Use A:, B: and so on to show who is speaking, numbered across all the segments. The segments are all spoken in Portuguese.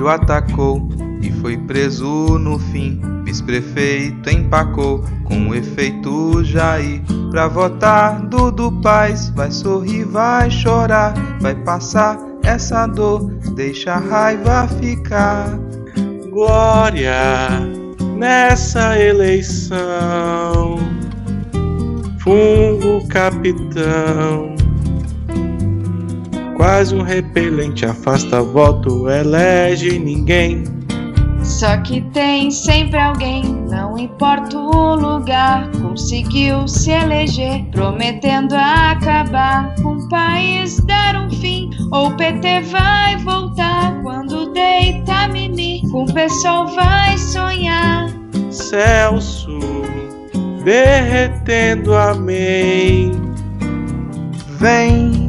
A: blogueiro atacou e foi preso no fim. Vice-prefeito empacou com o efeito Jair. Pra votar Dudu Paz, vai sorrir, vai chorar, vai passar essa dor, deixa a raiva ficar.
B: Glória nessa eleição, fungo capitão. Quase um repelente afasta voto, elege ninguém.
C: Só que tem sempre alguém, não importa o lugar, conseguiu se eleger, prometendo acabar com o país, dar um fim. Ou o PT vai voltar quando deita mimi, com o pessoal vai sonhar.
B: Celso, derretendo amém.
A: Vem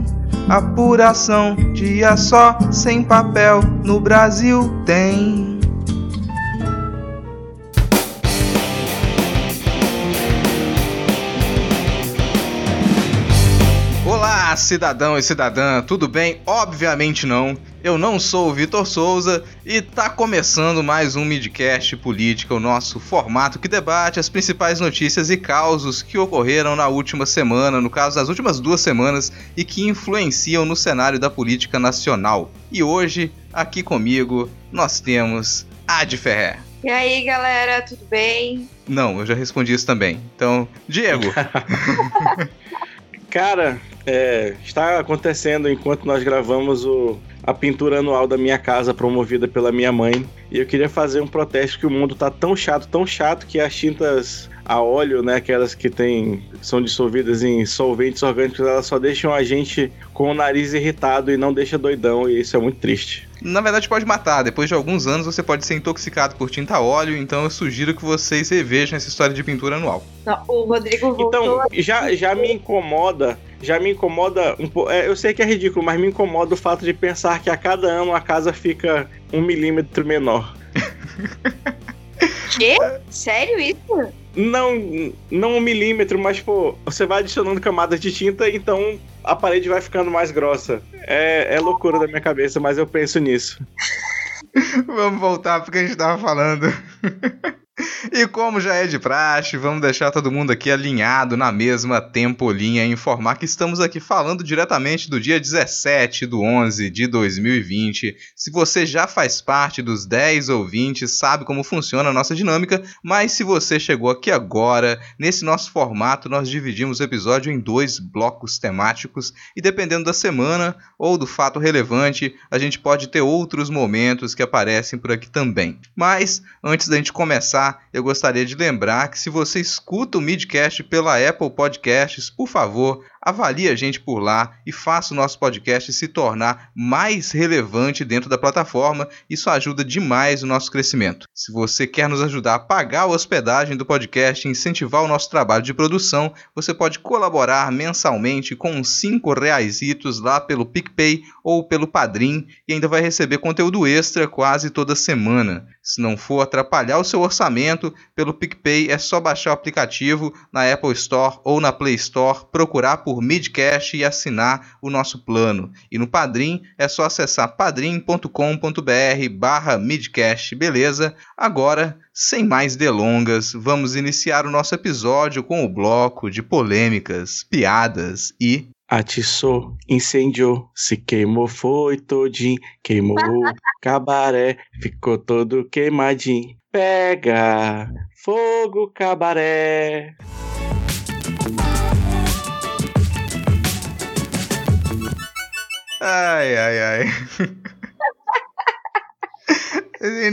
A: apuração, dia só, sem papel, no Brasil tem. Cidadão e cidadã, tudo bem? Obviamente não. Eu não sou o Vitor Souza e tá começando mais um Midcast Política, o nosso formato que debate as principais notícias e causos que ocorreram na última semana, no caso das últimas duas semanas, e que influenciam no cenário da política nacional. E hoje, aqui comigo, nós temos Ad Ferrer.
C: E aí, galera, tudo bem?
A: Não, eu já respondi isso também. Então, Diego.
B: Cara, é, está acontecendo enquanto nós gravamos o, a pintura anual da minha casa promovida pela minha mãe. E eu queria fazer um protesto que o mundo tá tão chato, tão chato que as tintas a óleo, né, aquelas que tem são dissolvidas em solventes orgânicos, elas só deixam a gente com o nariz irritado e não deixa doidão, e isso é muito triste.
A: Na verdade, pode matar. Depois de alguns anos, você pode ser intoxicado por tinta óleo. Então, eu sugiro que vocês revejam essa história de pintura anual.
C: Não, o Rodrigo voltou.
B: Então, já, já me incomoda. Já me incomoda um pouco. É, eu sei que é ridículo, mas me incomoda o fato de pensar que a cada ano a casa fica um milímetro menor.
C: Quê? Sério isso?
B: Não, não um milímetro, mas, pô, você vai adicionando camadas de tinta, então a parede vai ficando mais grossa. É, é loucura da minha cabeça, mas eu penso nisso.
A: Vamos voltar porque a gente tava falando. E como já é de praxe, vamos deixar todo mundo aqui alinhado na mesma tempolinha e informar que estamos aqui falando diretamente do dia 17 do 11 de 2020. Se você já faz parte dos 10 ouvintes, sabe como funciona a nossa dinâmica, mas se você chegou aqui agora, nesse nosso formato nós dividimos o episódio em dois blocos temáticos e dependendo da semana ou do fato relevante, a gente pode ter outros momentos que aparecem por aqui também. Mas antes da gente começar, eu gostaria de lembrar que se você escuta o Midcast pela Apple Podcasts, por favor, avalie a gente por lá e faça o nosso podcast se tornar mais relevante dentro da plataforma. Isso ajuda demais o nosso crescimento. Se você quer nos ajudar a pagar a hospedagem do podcast e incentivar o nosso trabalho de produção, você pode colaborar mensalmente com cinco reaisitos lá pelo PicPay ou pelo Padrim e ainda vai receber conteúdo extra quase toda semana. Se não for atrapalhar o seu orçamento, pelo PicPay é só baixar o aplicativo na Apple Store ou na Play Store, procurar por Midcast e assinar o nosso plano. E no Padrim é só acessar padrim.com.br barra Midcast, beleza? Agora, sem mais delongas, vamos iniciar o nosso episódio com o bloco de polêmicas, piadas e
B: Atiçou, incendiou, se queimou, foi todinho, queimou o cabaré, ficou todo queimadinho. Pega fogo, cabaré.
A: Ai, ai, ai.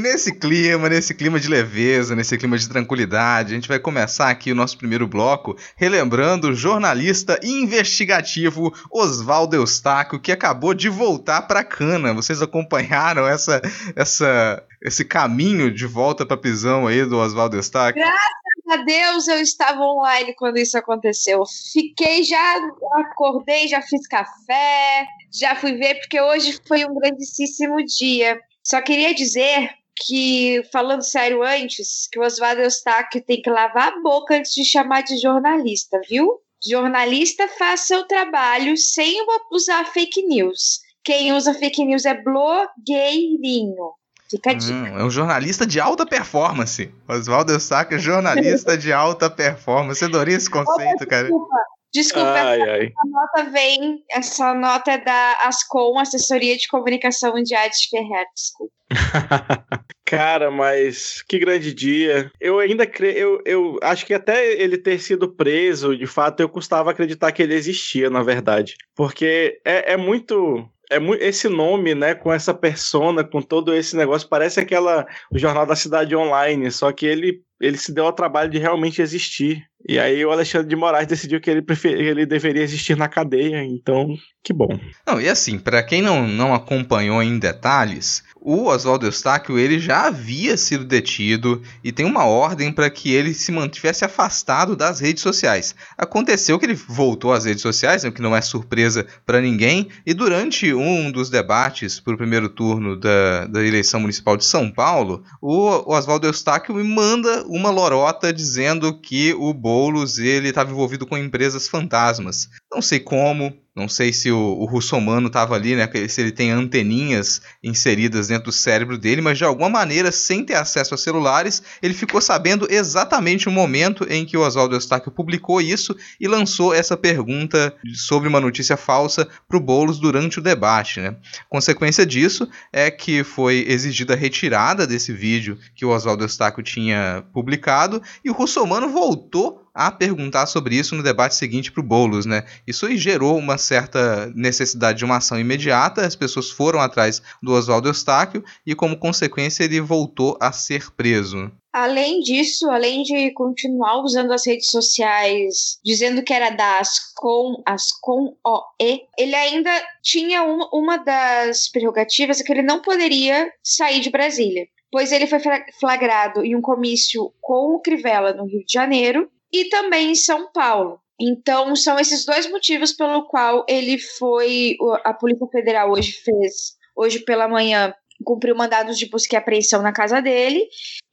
A: Nesse clima, nesse clima de leveza, nesse clima de tranquilidade, a gente vai começar aqui o nosso primeiro bloco relembrando o jornalista investigativo Oswaldo Eustáquio, que acabou de voltar para Cana. Vocês acompanharam essa, essa, esse caminho de volta para prisão aí do Oswaldo Eustáquio?
C: Graças a Deus eu estava online quando isso aconteceu. Fiquei, já acordei, já fiz café, já fui ver, porque hoje foi um grandíssimo dia. Só queria dizer que, falando sério antes, que o Oswaldo Eustáquio tem que lavar a boca antes de chamar de jornalista, viu? Jornalista faz seu trabalho sem usar fake news.
D: Quem usa fake news é blogueirinho. Fica a dica.
A: Hum, é um jornalista de alta performance. Oswaldo é jornalista de alta performance. Eu adorei esse conceito, cara.
D: Desculpa, desculpa
B: Ai,
D: essa,
B: ai.
D: essa nota vem. Essa nota é da Ascom, Assessoria de Comunicação de Ades Ferrer. Desculpa.
B: Cara, mas que grande dia. Eu ainda creio, eu, eu acho que até ele ter sido preso, de fato, eu custava acreditar que ele existia, na verdade. Porque é, é muito. É muito, esse nome, né, com essa persona, com todo esse negócio, parece aquela o Jornal da Cidade Online, só que ele, ele se deu ao trabalho de realmente existir. E aí o Alexandre de Moraes decidiu que ele, prefer, ele deveria existir na cadeia, então, que bom.
A: Não, e assim, pra quem não, não acompanhou em detalhes, o Oswaldo Eustáquio ele já havia sido detido e tem uma ordem para que ele se mantivesse afastado das redes sociais. Aconteceu que ele voltou às redes sociais, o que não é surpresa para ninguém, e durante um dos debates para o primeiro turno da, da eleição municipal de São Paulo, o Oswaldo Eustáquio me manda uma lorota dizendo que o Boulos ele estava envolvido com empresas fantasmas. Não sei como, não sei se o, o russomano estava ali, né? Se ele tem anteninhas inseridas dentro do cérebro dele, mas de alguma maneira, sem ter acesso a celulares, ele ficou sabendo exatamente o momento em que o Oswaldo Eustáquio publicou isso e lançou essa pergunta sobre uma notícia falsa para o Boulos durante o debate, né? Consequência disso é que foi exigida a retirada desse vídeo que o Oswaldo Eustáquio tinha publicado e o russomano voltou a perguntar sobre isso no debate seguinte para o Boulos, né? Isso aí gerou uma certa necessidade de uma ação imediata, as pessoas foram atrás do Oswaldo Eustáquio e, como consequência, ele voltou a ser preso.
D: Além disso, além de continuar usando as redes sociais, dizendo que era da Ascom, Ascom OE, ele ainda tinha uma, uma das prerrogativas que ele não poderia sair de Brasília, pois ele foi flagrado em um comício com o Crivella no Rio de Janeiro e também em São Paulo. Então, são esses dois motivos pelo qual ele foi. A Polícia Federal hoje fez, hoje pela manhã, cumpriu mandados de busca e apreensão na casa dele.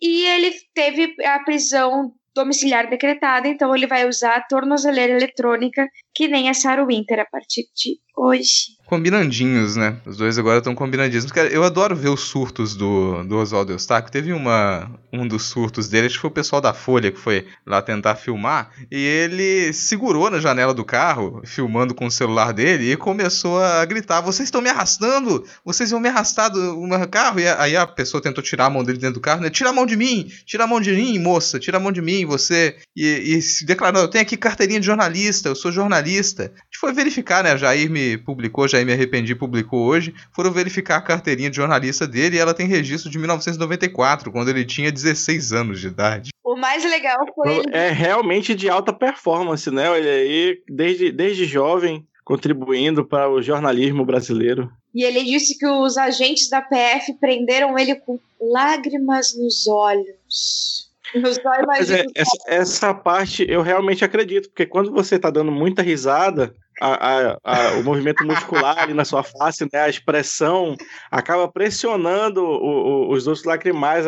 D: E ele teve a prisão domiciliar decretada, então ele vai usar a tornozeleira eletrônica, que nem a Sarah Winter a partir de hoje.
A: Combinandinhos, né? Os dois agora estão combinandinhos. Cara, eu adoro ver os surtos do, do Oswaldo Eustáquio. Teve uma, um dos surtos dele, acho que foi o pessoal da Folha que foi lá tentar filmar, e ele segurou na janela do carro, filmando com o celular dele, e começou a gritar: Vocês estão me arrastando! Vocês vão me arrastar do meu carro! E aí a pessoa tentou tirar a mão dele dentro do carro, né? Tira a mão de mim! Tira a mão de mim, moça! Tira a mão de mim, você! E, e se declarou: Eu tenho aqui carteirinha de jornalista, eu sou jornalista. A gente foi verificar, né? Jair me publicou, Jair Me Arrependi publicou hoje, foram verificar a carteirinha de jornalista dele e ela tem registro de 1994, quando ele tinha 16 anos de idade.
D: O mais legal foi. ele-
B: É realmente de alta performance, né? Olha aí, desde, desde jovem, contribuindo para o jornalismo brasileiro.
D: E ele disse que os agentes da PF prenderam ele com lágrimas nos olhos. Nos olhos
B: Mas é, essa, essa parte eu realmente acredito, porque quando você tá dando muita risada, a- a- a- o movimento muscular ali na sua face, né, a expressão, acaba pressionando o- o- os outros lacrimais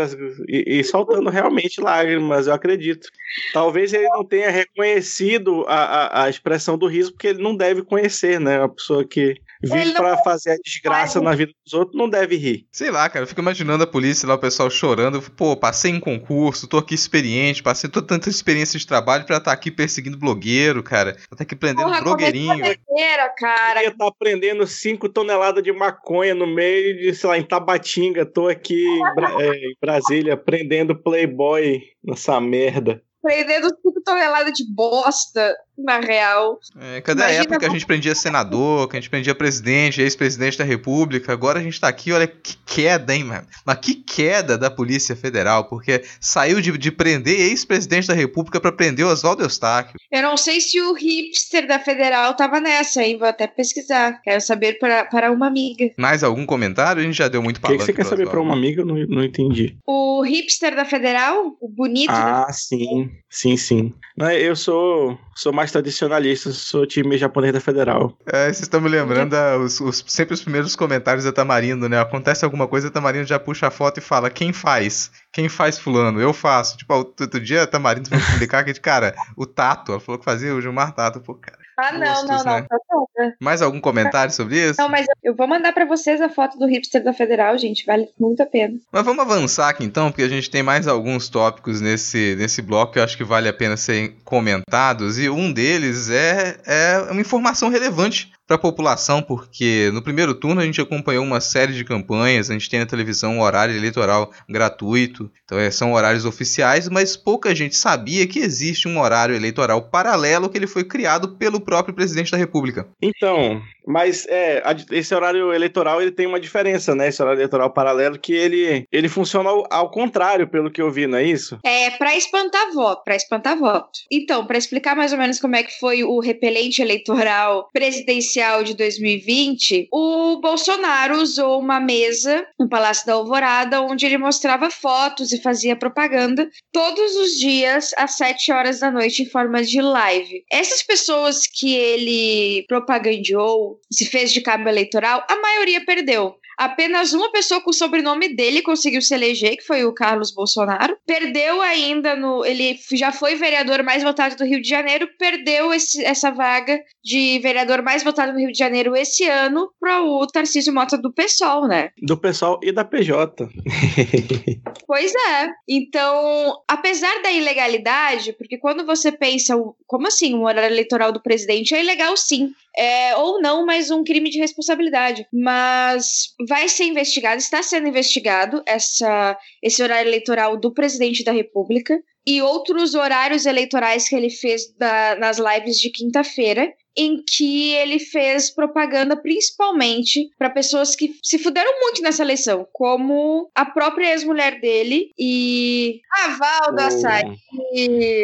B: e, e soltando realmente lágrimas, eu acredito. Talvez ele não tenha reconhecido a, a, a expressão do riso, porque ele não deve conhecer, né? Uma pessoa que
D: Ele
B: vive
D: não
B: para fazer a desgraça na vida dos outros não deve rir.
A: Sei lá, cara, eu fico imaginando a polícia lá, o pessoal chorando. Pô, passei em concurso, tô aqui experiente, passei toda tanta experiência de trabalho pra estar aqui perseguindo blogueiro, cara. Pra tá aqui prendendo
D: Porra,
A: blogueirinho.
D: começou a doideira, cara.
B: Queria estar prendendo 5 toneladas de maconha no meio de, sei lá, em Tabatinga. Tô aqui em, Bra- é, em Brasília prendendo Playboy nessa merda.
D: Prendendo 5 toneladas de bosta, na real.
A: É, cadê a
D: Imagina
A: época que a gente prendia senador, que a gente prendia presidente, ex-presidente da república? Agora a gente tá aqui, olha que queda, hein, mano? Mas que queda da Polícia Federal, porque saiu de, de prender ex-presidente da república pra prender o Oswaldo Eustáquio.
D: Eu não sei se o hipster da Federal tava nessa, hein? Vou até pesquisar. Quero saber para, para uma amiga.
A: Mais algum comentário? A gente já deu muito
B: O que,
A: palanque
B: que você quer
A: pro
B: saber pra
A: Oswaldo.
B: uma amiga? Eu não, não entendi.
D: O hipster da Federal, o bonito.
B: Ah, sim. Sim, sim. Não, eu sou, sou mais tradicionalista, sou time japonês da Federal.
A: É, vocês estão me lembrando ah, os- os- sempre os primeiros comentários da Tamarindo, né? Acontece alguma coisa, a Tamarindo já puxa a foto e fala: quem faz? Quem faz fulano? Eu faço. Tipo, outro dia a Tamarindo foi publicar que, cara, o Tato, ela falou que fazia o Gilmar Tato. Pô, cara.
D: Ah, não, Gostos, não, não. Né? Tá
A: Mais algum comentário sobre isso?
D: Não, mas eu vou mandar para vocês a foto do hipster da Federal, gente. Vale muito a pena.
A: Mas vamos avançar aqui então, porque a gente tem mais alguns tópicos nesse, nesse bloco que eu acho que vale a pena serem comentados. E um deles é, é uma informação relevante para a população, porque no primeiro turno a gente acompanhou uma série de campanhas, a gente tem na televisão um horário eleitoral gratuito, então é, são horários oficiais, mas pouca gente sabia que existe um horário eleitoral paralelo que ele foi criado pelo próprio presidente da República.
B: Então, mas é, esse horário eleitoral ele tem uma diferença, né? Esse horário eleitoral paralelo que ele, ele funciona ao, ao contrário, pelo que eu vi, não é isso?
D: É, para espantar voto, para espantar voto. Então, para explicar mais ou menos como é que foi o repelente eleitoral presidencial de 2020, o Bolsonaro usou uma mesa no Palácio da Alvorada onde ele mostrava fotos e fazia propaganda todos os dias às 7 horas da noite em forma de live. Essas pessoas que ele propagandeou se fez de cabo eleitoral, a maioria perdeu. Apenas uma pessoa com o sobrenome dele conseguiu se eleger, que foi o Carlos Bolsonaro. Perdeu ainda no. Ele já foi vereador mais votado do Rio de Janeiro, perdeu esse, essa vaga de vereador mais votado no Rio de Janeiro esse ano para o Tarcísio Mota do PSOL, né?
B: Do PSOL e da PJ.
D: pois é. Então, apesar da ilegalidade, porque quando você pensa, como assim, o horário eleitoral do presidente é ilegal sim. É, ou não, mas um crime de responsabilidade. Mas vai ser investigado, está sendo investigado essa, esse horário eleitoral do presidente da República e outros horários eleitorais que ele fez da, nas lives de quinta-feira em que ele fez propaganda principalmente para pessoas que se fuderam muito nessa eleição, como a própria ex-mulher dele e a Val do Açaí.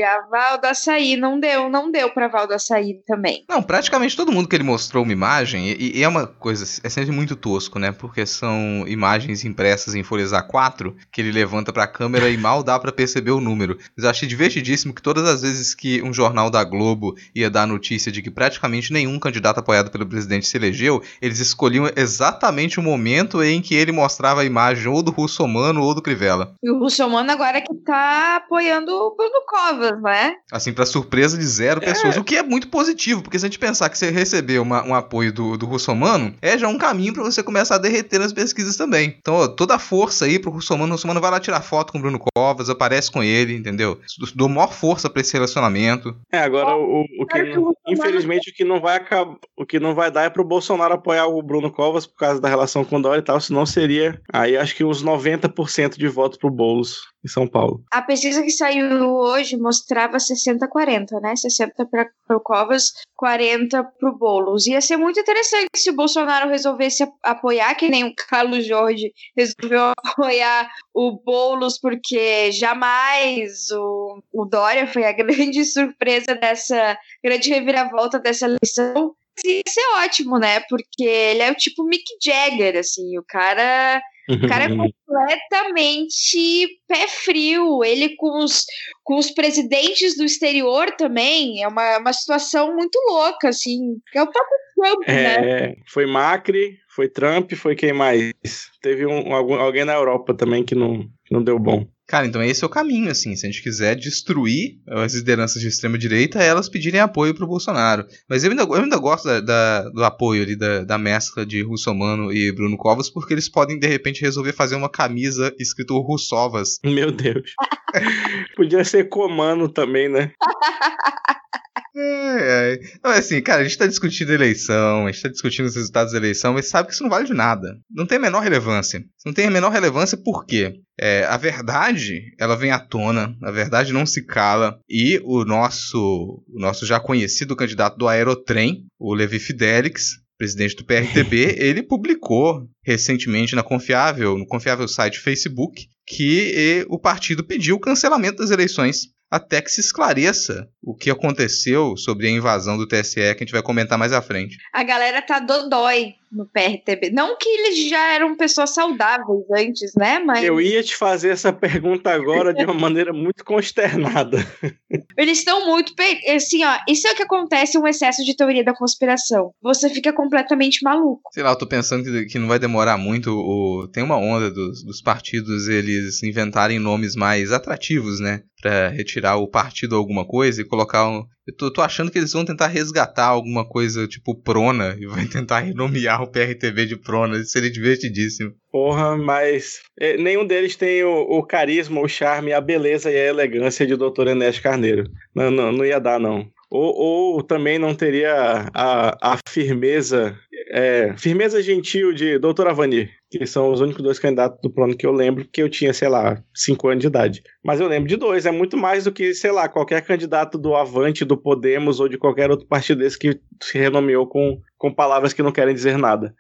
D: A Val do Açaí não deu, não deu pra Val do Açaí também.
A: Não, praticamente todo mundo que ele mostrou uma imagem, e, e é uma coisa, é sempre muito tosco, né? Porque são imagens impressas em folhas A4 que ele levanta pra câmera e mal dá para perceber o número. Mas eu achei divertidíssimo que todas as vezes que um jornal da Globo ia dar notícia de que praticamente praticamente nenhum candidato apoiado pelo presidente se elegeu, eles escolhiam exatamente o momento em que ele mostrava a imagem ou do Russomano ou do Crivella.
D: E o Russomano agora é que tá apoiando o Bruno Covas, né?
A: Assim, para surpresa de zero é. pessoas, o que é muito positivo, porque se a gente pensar que você receber uma, um apoio do, do Russomano, é já um caminho para você começar a derreter nas pesquisas também. Então, ó, toda a força aí pro Russomano, o Russomano vai lá tirar foto com o Bruno Covas, aparece com ele, entendeu? Dou maior força para esse relacionamento.
B: É, agora o, o que, infelizmente, o que não vai acabar, o que não vai dar é pro Bolsonaro apoiar o Bruno Covas por causa da relação com o Dória e tal, senão seria aí acho que uns 90% de votos pro Boulos em São Paulo.
D: A pesquisa que saiu hoje mostrava 60-40, né? 60 para o Covas, 40 para o Boulos. Ia ser muito interessante se o Bolsonaro resolvesse apoiar, que nem o Carlos Jorge resolveu apoiar o Boulos, porque jamais o, o Dória foi a grande surpresa dessa grande reviravolta dessa eleição. Ia ser ótimo, né? Porque ele é o tipo Mick Jagger, assim, o cara o cara é completamente pé frio. Ele com os, com os presidentes do exterior também. É uma, uma situação muito louca, assim. É o próprio Trump, é,
B: né? Foi Macri, foi Trump, foi quem mais? Teve um, alguém na Europa também que não, que não deu bom.
A: Cara, então esse é o caminho, assim. Se a gente quiser destruir as lideranças de extrema-direita, é elas pedirem apoio pro Bolsonaro. Mas eu ainda, eu ainda gosto da, da, do apoio ali, da, da mescla de Russomano e Bruno Covas, porque eles podem, de repente, resolver fazer uma camisa escrito Russovas.
B: Meu Deus. Podia ser Comano também, né?
A: É, é. Não, é assim, cara, a gente tá discutindo eleição, a gente tá discutindo os resultados da eleição, mas sabe que isso não vale de nada. Não tem a menor relevância. Isso não tem a menor relevância por quê? É, a verdade, ela vem à tona, a verdade não se cala, e o nosso, o nosso já conhecido candidato do Aerotrem, o Levi Fidelix, presidente do PRTB, ele publicou recentemente na confiável, no confiável site Facebook que o partido pediu o cancelamento das eleições até que se esclareça o que aconteceu sobre a invasão do TSE, que a gente vai comentar mais à frente.
D: A galera tá dodói no PRTB. Não que eles já eram pessoas saudáveis antes, né? Mas.
B: Eu ia te fazer essa pergunta agora de uma maneira muito consternada.
D: Eles estão muito. Assim, ó, isso é o que acontece um excesso de teoria da conspiração. Você fica completamente maluco.
A: Sei lá, eu tô pensando que, que não vai demorar muito. O, tem uma onda dos, dos partidos eles inventarem nomes mais atrativos, né? Pra retirar o partido alguma coisa e colocar um. Eu tô, tô, achando que eles vão tentar resgatar alguma coisa tipo Prona e vai tentar renomear o PRTV de Prona. Isso seria divertidíssimo.
B: Porra, mas é, nenhum deles tem o, o, carisma, o charme, a beleza e a elegância de Dr. Enéas Carneiro. Não, não, não ia dar, não. Ou, ou também não teria a, a firmeza, é, firmeza gentil de Dr. Avani, que são os únicos dois candidatos do plano que eu lembro, que eu tinha, sei lá, 5 anos de idade. Mas eu lembro de dois, é muito mais do que, sei lá, qualquer candidato do Avante, do Podemos ou de qualquer outro partido desse que se renomeou com, com palavras que não querem dizer nada.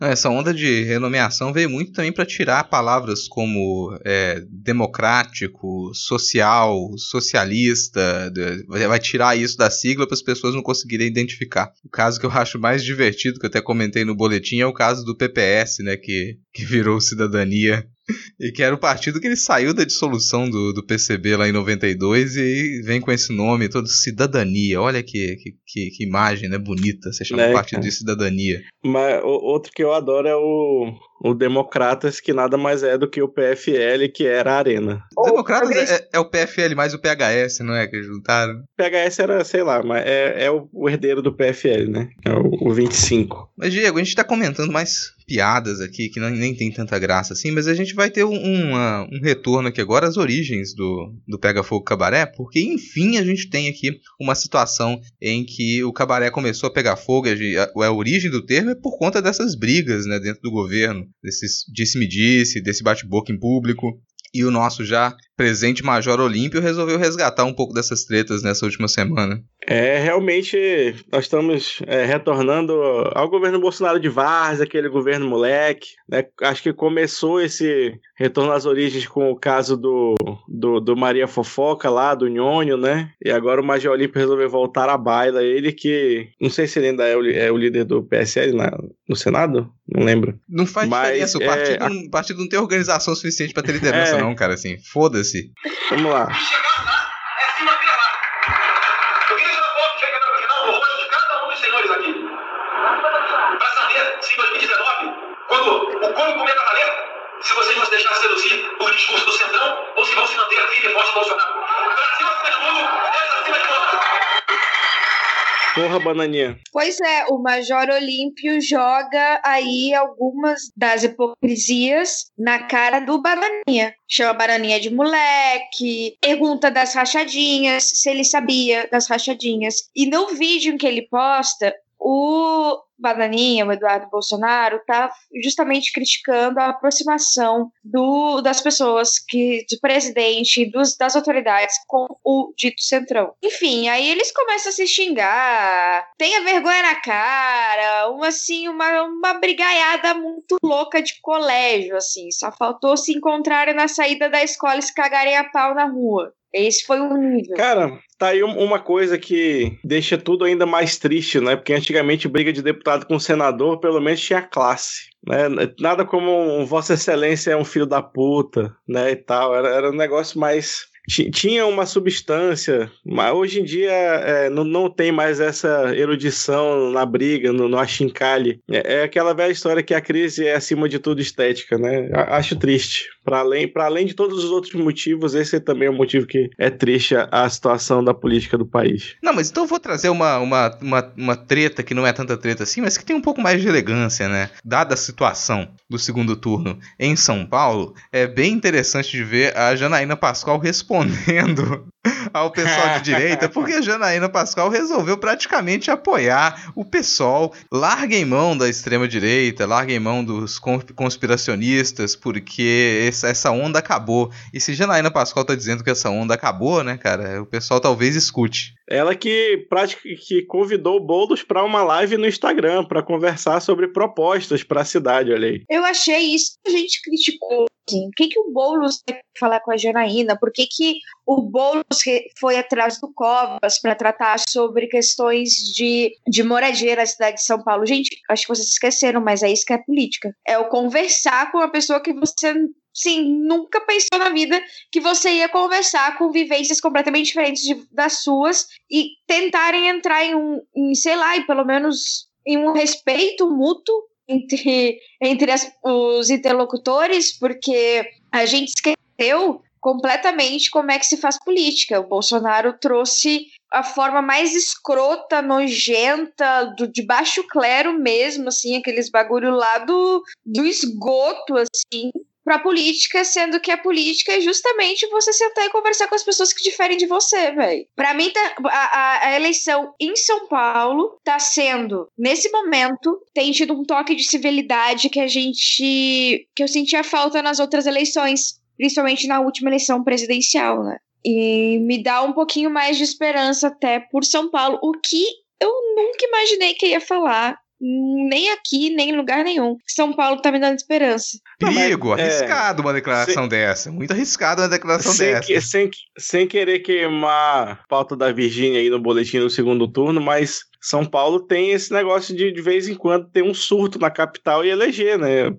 A: Essa onda de renomeação veio muito também para tirar palavras como é, democrático, social, socialista, vai tirar isso da sigla para as pessoas não conseguirem identificar. O caso que eu acho mais divertido, que eu até comentei no boletim, é o caso do PPS, né, que, que virou cidadania e que era o partido que ele saiu da dissolução do, do PCB lá em 92 e vem com esse nome todo Cidadania. Olha que, que, que, imagem, né? Bonita. Você chama é, partido cara. de cidadania.
B: Mas o, outro que eu adoro é o, o Democratas, que nada mais é do que o PFL, que era a Arena.
A: O Democratas é, é, o PFL mais o PHS, não é? Que juntaram.
B: PHS era, sei lá, mas é, é o, o herdeiro do PFL, né? É o, o 25.
A: Mas, Diego, a gente tá comentando mais piadas aqui que não, nem tem tanta graça assim, mas a gente vai ter um, um, um retorno aqui agora às origens do, do Pega Fogo Cabaré, porque enfim a gente tem aqui uma situação em que o cabaré começou a pegar fogo, a, a origem do termo é por conta dessas brigas né, dentro do governo, desses disse-me-disse, desse bate-boca em público, e o nosso já presente Major Olímpio resolveu resgatar um pouco dessas tretas nessa última semana.
B: É, realmente nós estamos é, retornando ao governo Bolsonaro de Vars, aquele governo moleque. Né? Acho que começou esse retorno às origens com o caso do, do, do Maria Fofoca lá, do Nhônio, né? E agora o Major Olímpio resolveu voltar à baila. Ele que, não sei se ele ainda é o, é o líder do PSL na, no Senado, não lembro.
A: Não faz Mas, diferença, o partido, é, a... o partido não tem organização suficiente para ter liderança é... não, cara, assim, foda-se.
B: Vamos lá.
E: Quando o como comer valendo, se vocês vão se deixar seduzir por discurso do Centrão ou se vão se manter firme e forte Bolsonaro. Brasil acima de tudo, Deus acima de tudo.
B: Porra, bananinha.
D: Pois é, o Major Olímpio joga aí algumas das hipocrisias na cara do Bananinha. Chama Bananinha de moleque, pergunta das rachadinhas, se ele sabia das rachadinhas. E no vídeo que ele posta, o Bananinha, o Eduardo Bolsonaro, está justamente criticando a aproximação do, das pessoas, que, do presidente, das autoridades com o dito centrão. Enfim, aí eles começam a se xingar, tenha vergonha na cara, uma assim, uma, uma brigaiada muito louca de colégio, assim. Só faltou se encontrarem na saída da escola e se cagarem a pau na rua. Esse foi o nível.
B: Cara, tá aí uma coisa que deixa tudo ainda mais triste, né? Porque antigamente briga de deputado com senador, pelo menos tinha classe. Né? Nada como um Vossa Excelência é um filho da puta, né? E tal. Era, era um negócio mais tinha uma substância, mas hoje em dia é, não, não tem mais essa erudição na briga, no, no achincalhe. É, é aquela velha história que a crise é, acima de tudo, estética, né? Acho triste. Para além, além de todos os outros motivos, esse é também um motivo que é triste a, a situação da política do país.
A: Não, mas então eu vou trazer uma, uma, uma, uma treta que não é tanta treta assim, mas que tem um pouco mais de elegância, né? Dada a situação do segundo turno em São Paulo, é bem interessante de ver a Janaína Pascoal respondendo ao pessoal de direita, porque a Janaína Pascoal resolveu praticamente apoiar o pessoal. Larguem mão da extrema-direita, larguem mão dos conspiracionistas, porque essa onda acabou. E se Janaína Pascoal tá dizendo que essa onda acabou, né, cara, o pessoal talvez escute.
B: Ela que, que convidou o Boulos para uma live no Instagram para conversar sobre propostas para a cidade, olha aí.
D: Eu achei isso que a gente criticou o que, que o Boulos quer falar com a Janaína? Por que, que o Boulos foi atrás do Covas para tratar sobre questões de, de moradia na cidade de São Paulo? Gente, acho que vocês esqueceram, mas é isso que é política. É o conversar com uma pessoa que você sim, nunca pensou na vida que você ia conversar com vivências completamente diferentes de, das suas e tentarem entrar em um, em, sei lá, e pelo menos em um respeito mútuo entre, entre as, os interlocutores, porque a gente esqueceu completamente como é que se faz política. O Bolsonaro trouxe a forma mais escrota, nojenta, do de baixo clero mesmo, assim, aqueles bagulho lá do, do esgoto, assim, para política, sendo que a política é justamente você sentar e conversar com as pessoas que diferem de você, velho. Para mim, tá, a, a, eleição em São Paulo tá sendo, nesse momento, tem tido um toque de civilidade que a gente. que eu sentia falta nas outras eleições, principalmente na última eleição presidencial, né? E me dá um pouquinho mais de esperança até por São Paulo, o que eu nunca imaginei que ia falar nem aqui, nem em lugar nenhum. São Paulo tá me dando esperança.
A: Perigo, é, arriscado uma declaração sem, dessa. Muito arriscado uma declaração
B: sem,
A: dessa.
B: Que, sem, sem querer queimar a pauta da Virgínia aí no boletim no segundo turno, mas são Paulo tem esse negócio de de vez em quando ter um surto na capital e eleger, né?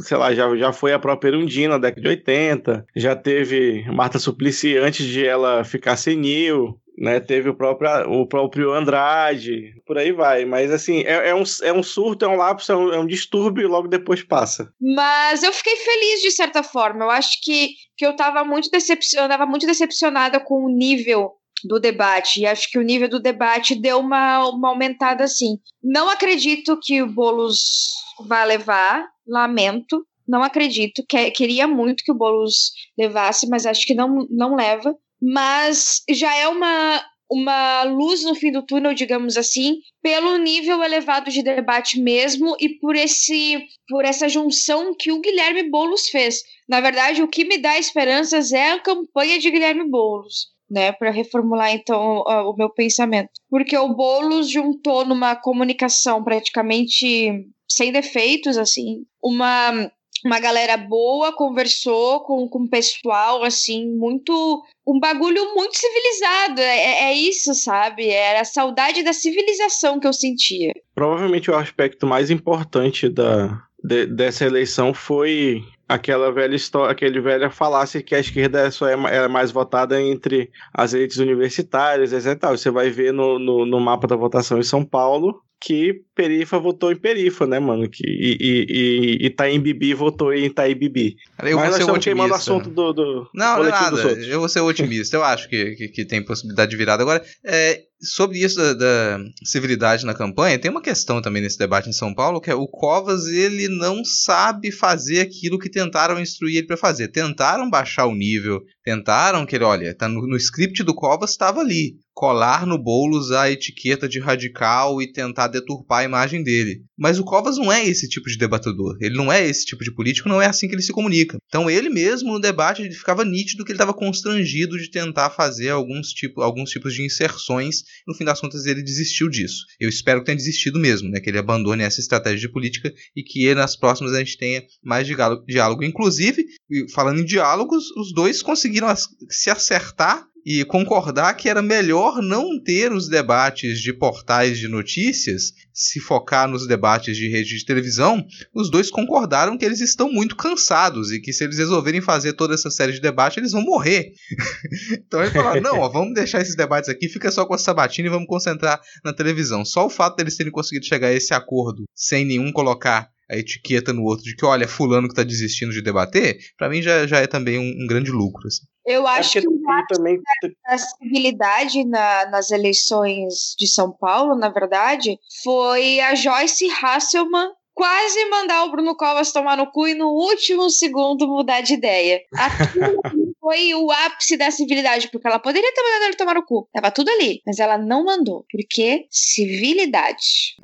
B: Sei lá, já, já foi a própria Erundina na década de 80, já teve Marta Suplicy antes de ela ficar senil, né? Teve o próprio, o próprio Andrade, por aí vai. Mas assim, é, é um, é um surto, é um lapso, é um, é um distúrbio e logo depois passa.
D: Mas eu fiquei feliz de certa forma. Eu acho que, que eu tava muito decepcionada, muito decepcionada com o nível do debate. E acho que o nível do debate deu uma, uma aumentada assim. Não acredito que o Boulos vá levar, lamento. Não acredito. Que, queria muito que o Boulos levasse, mas acho que não, não leva mas já é uma, uma luz no fim do túnel, digamos assim, pelo nível elevado de debate mesmo e por esse por essa junção que o Guilherme Boulos fez. Na verdade, o que me dá esperanças é a campanha de Guilherme Boulos. Né, para reformular então o meu pensamento. Porque o Boulos juntou numa comunicação praticamente sem defeitos, assim, uma uma galera boa, conversou com, com o pessoal, assim, muito. Um bagulho muito civilizado. É, é, é isso, sabe? Era a saudade da civilização que eu sentia.
B: Provavelmente o aspecto mais importante da, de, dessa eleição foi aquela velha história, aquele velha falácia que a esquerda só é, é mais votada entre as elites universitárias, etc. Você vai ver no, no, no mapa da votação em São Paulo, que Perifa votou em Perifa, né, mano? Que, e, e, e Itaim Bibi votou em Itaim Bibi.
A: Eu Mas nós estamos queimando o assunto do, do Não, não é nada. Eu vou ser otimista. Eu acho que, que, que, tem possibilidade de virada. Agora, é, sobre isso da, da, civilidade na campanha, tem uma questão também nesse debate em São Paulo, que é o Covas, ele não sabe fazer aquilo que tentaram instruir ele para fazer. Tentaram baixar o nível, tentaram que ele, olha, tá no, no script do Covas estava ali colar no Boulos a etiqueta de radical e tentar deturpar a imagem dele. Mas o Covas não é esse tipo de debatedor. Ele não é esse tipo de político, não é assim que ele se comunica. Então ele mesmo no debate ele ficava nítido que ele estava constrangido de tentar fazer alguns, tipo, alguns tipos de inserções. No fim das contas ele desistiu disso. Eu espero que tenha desistido mesmo, né? Que ele abandone essa estratégia de política e que nas próximas a gente tenha mais diálogo. Inclusive, falando em diálogos, os dois conseguiram se acertar e concordar que era melhor não ter os debates de portais de notícias, se focar nos debates de rede de televisão, os dois concordaram que eles estão muito cansados e que se eles resolverem fazer toda essa série de debates, eles vão morrer. então eles falaram: não, ó, vamos deixar esses debates aqui, fica só com a sabatina e vamos concentrar na televisão. Só o fato deles terem conseguido chegar a esse acordo sem nenhum colocar a etiqueta no outro de que, olha, fulano que tá desistindo de debater, para mim já, já é também um, um grande lucro. Assim.
D: Eu acho, que, que o também... da civilidade na, nas eleições de São Paulo, na verdade, foi a Joyce Hasselman quase mandar o Bruno Covas tomar no cu e no último segundo mudar de ideia. Aquilo foi o ápice da civilidade, porque ela poderia ter mandado ele tomar no cu. Tava tudo ali, mas ela não mandou. Porque civilidade.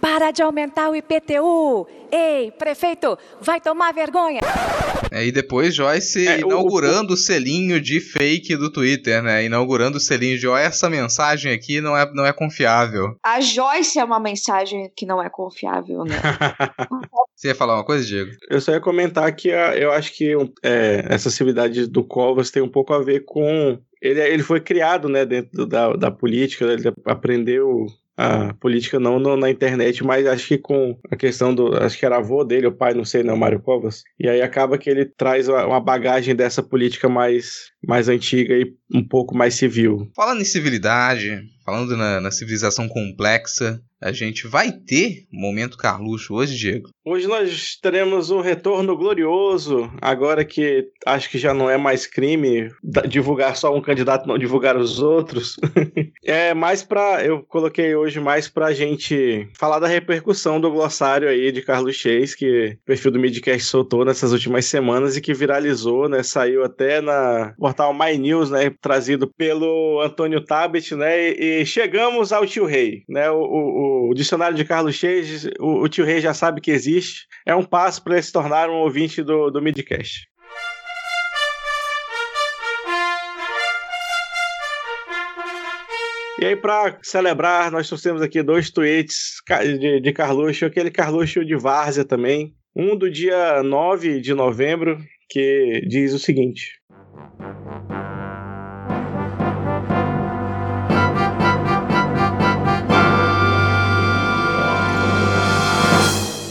F: Para de aumentar o IPTU! Ei, prefeito, vai tomar vergonha!
A: É, e depois Joyce é, inaugurando o, o... o, selinho de fake do Twitter, né? Inaugurando o selinho de, ó, essa mensagem aqui não é, não é confiável.
D: A Joyce é uma mensagem que não é confiável, né?
A: Você ia falar uma coisa, Diego?
B: Eu só ia comentar que a, eu acho que é, essa civilidade do Covas tem um pouco a ver com. Ele, ele foi criado né, dentro da, da política, ele aprendeu a política não na internet, mas acho que com a questão do. Acho que era avô dele, o pai, não sei, não, Mário Covas. E aí acaba que ele traz uma bagagem dessa política mais, mais antiga e um pouco mais civil.
A: Falando em civilidade, falando na, na civilização complexa, a gente vai ter momento Carluxo hoje, Diego?
B: Hoje nós teremos um retorno glorioso, agora que acho que já não é mais crime divulgar só um candidato, não divulgar os outros. é mais para eu coloquei hoje mais pra gente falar da repercussão do glossário aí de Carlos Cheis, que o perfil do Midcast soltou nessas últimas semanas e que viralizou, né? Saiu até na portal My News, né? Trazido pelo Antônio Tabet, né? E, chegamos ao tio Rei, né? o, o o dicionário de Carlos Chase, o, o tio Rei já sabe que existe. É um passo para ele se tornar um ouvinte do, do Midcast. E aí, para celebrar, nós trouxemos aqui dois tweets de, de Carluxo, aquele Carluxo de Várzea também. Um do dia 9 de novembro, que diz o seguinte: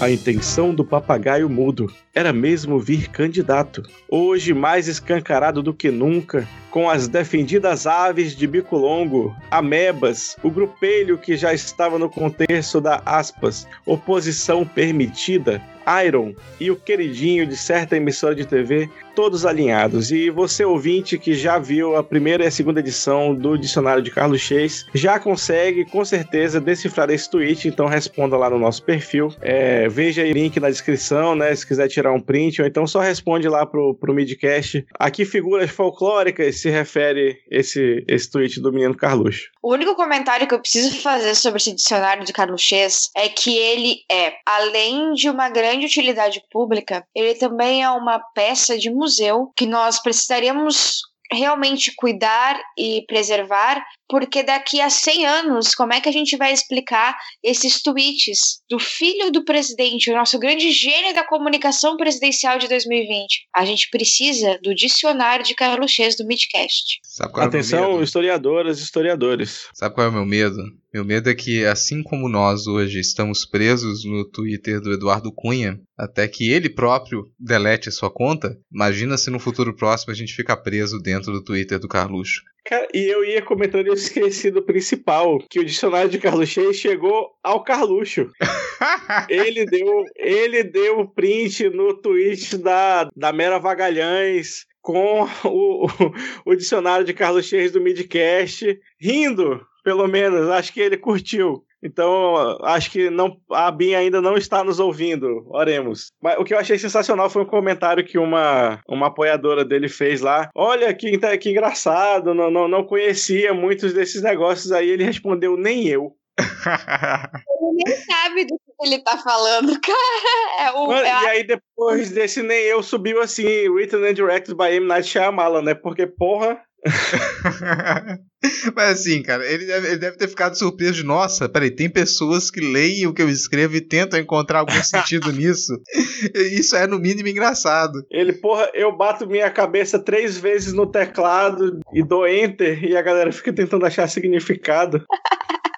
B: A intenção do papagaio mudo era mesmo vir candidato. Hoje, mais escancarado do que nunca, com as defendidas aves de bico longo, amebas, o grupelho que já estava no contexto da aspas, oposição permitida, Iron e o queridinho de certa emissora de TV, todos alinhados. E você, ouvinte, que já viu a primeira e a segunda edição do Dicionário de Carlos Chase, já consegue com certeza decifrar esse tweet, então responda lá no nosso perfil. É, veja aí o link na descrição, né? Se quiser tirar um print, ou então só responde lá pro, pro midcast. A que figuras folclóricas se refere esse, esse tweet do menino Carluxo?
C: O único comentário que eu preciso fazer sobre esse dicionário de Carlos Chase é que ele é, além de uma grande utilidade pública, ele também é uma peça de museu que nós precisaríamos realmente cuidar e preservar, porque daqui a 100 anos, como é que a gente vai explicar esses tweets do filho do presidente, o nosso grande gênio da comunicação presidencial de 2020? A gente precisa do dicionário de Carlos Chês do Midcast.
B: É Atenção, historiadoras e historiadores.
A: Sabe qual é o meu medo? Meu medo é que, assim como nós hoje estamos presos no Twitter do Eduardo Cunha, até que ele próprio delete a sua conta, imagina se no futuro próximo a gente fica preso dentro do Twitter do Carluxo.
B: Cara, e eu ia comentando e eu esqueci do principal, que o dicionário de Carluxo chegou ao Carluxo. ele deu ele deu print no tweet da, da Mera Vagalhães com o, o, o dicionário de Carlos Cheiros do Midcast, rindo pelo menos, acho que ele curtiu. Então, acho que não, a Bin ainda não está nos ouvindo. Oremos. Mas o que eu achei sensacional foi um comentário que uma, uma apoiadora dele fez lá. Olha que, que engraçado, não, não, não conhecia muitos desses negócios aí. Ele respondeu, nem eu.
C: ele nem sabe do que ele tá falando, cara. É o,
B: é a... E aí, depois desse nem eu, subiu assim, written and directed by M. Night Shyamalan, né? Porque, porra,
A: Mas assim, cara, ele deve, ele deve, ter ficado surpreso de, nossa, peraí, tem pessoas que leem o que eu escrevo e tentam encontrar algum sentido nisso. Isso é, no mínimo, engraçado.
B: Ele, porra, eu bato minha cabeça três vezes no teclado e dou enter e a galera fica tentando achar significado.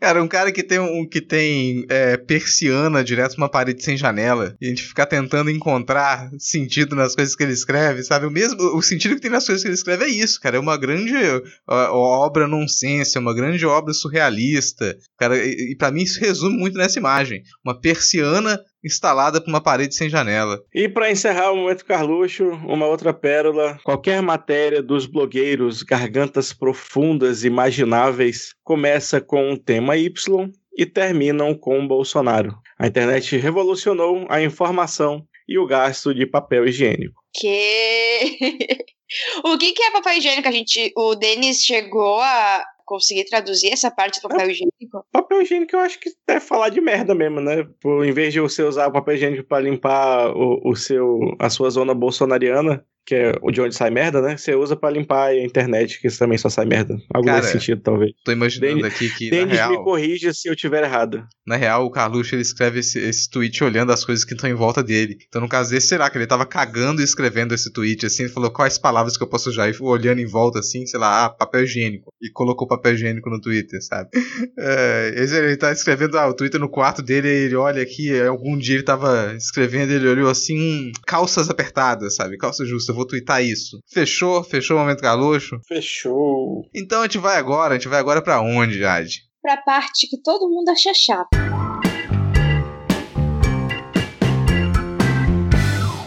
A: Cara, um cara que tem um que tem é, persiana direto uma parede sem janela e a gente ficar tentando encontrar sentido nas coisas que ele escreve, sabe? O mesmo, o sentido que tem nas coisas que ele escreve é isso, cara. É uma grande uh, obra nonsense, é uma grande obra surrealista, cara. E, e para mim isso resume muito nessa imagem. Uma persiana instalada por uma parede sem janela.
B: E para encerrar o momento Carluxo, uma outra pérola. Qualquer matéria dos blogueiros gargantas profundas imagináveis começa com um tema Y e terminam com Bolsonaro. A internet revolucionou a informação e o gasto de papel higiênico.
C: Que o que, que é papel higiênico? A gente, o Denis chegou a conseguir traduzir essa parte do papel é, higiênico?
B: Papel higiênico eu acho que deve falar de merda mesmo, né? Por, em vez de você usar o papel higiênico para limpar o, o, seu, a sua zona bolsonariana, que é o de onde sai merda, né? Você usa pra limpar a internet, que isso também só sai merda. Algo
A: Cara,
B: nesse sentido, talvez.
A: Tô imaginando
B: Denis-
A: aqui que,
B: Denis
A: real,
B: me corrija se eu tiver errado.
A: na real, o Carluxo ele escreve esse, esse tweet olhando as coisas que estão em volta dele. Então, no caso desse, será que ele tava cagando e escrevendo esse tweet assim? Ele falou quais palavras que eu posso usar e olhando em volta assim, sei lá, ah, papel higiênico. E colocou papel higiênico no Twitter, sabe? É, ele tá escrevendo ah, o Twitter no quarto dele, ele olha aqui, algum dia ele tava escrevendo, ele olhou assim, hum, calças apertadas, sabe? Calça justa, vou twittar isso. Fechou? Fechou o momento Carluxo?
B: Fechou.
A: Então a gente vai agora, a gente vai agora pra onde, Jade?
D: Pra parte que todo mundo acha chata.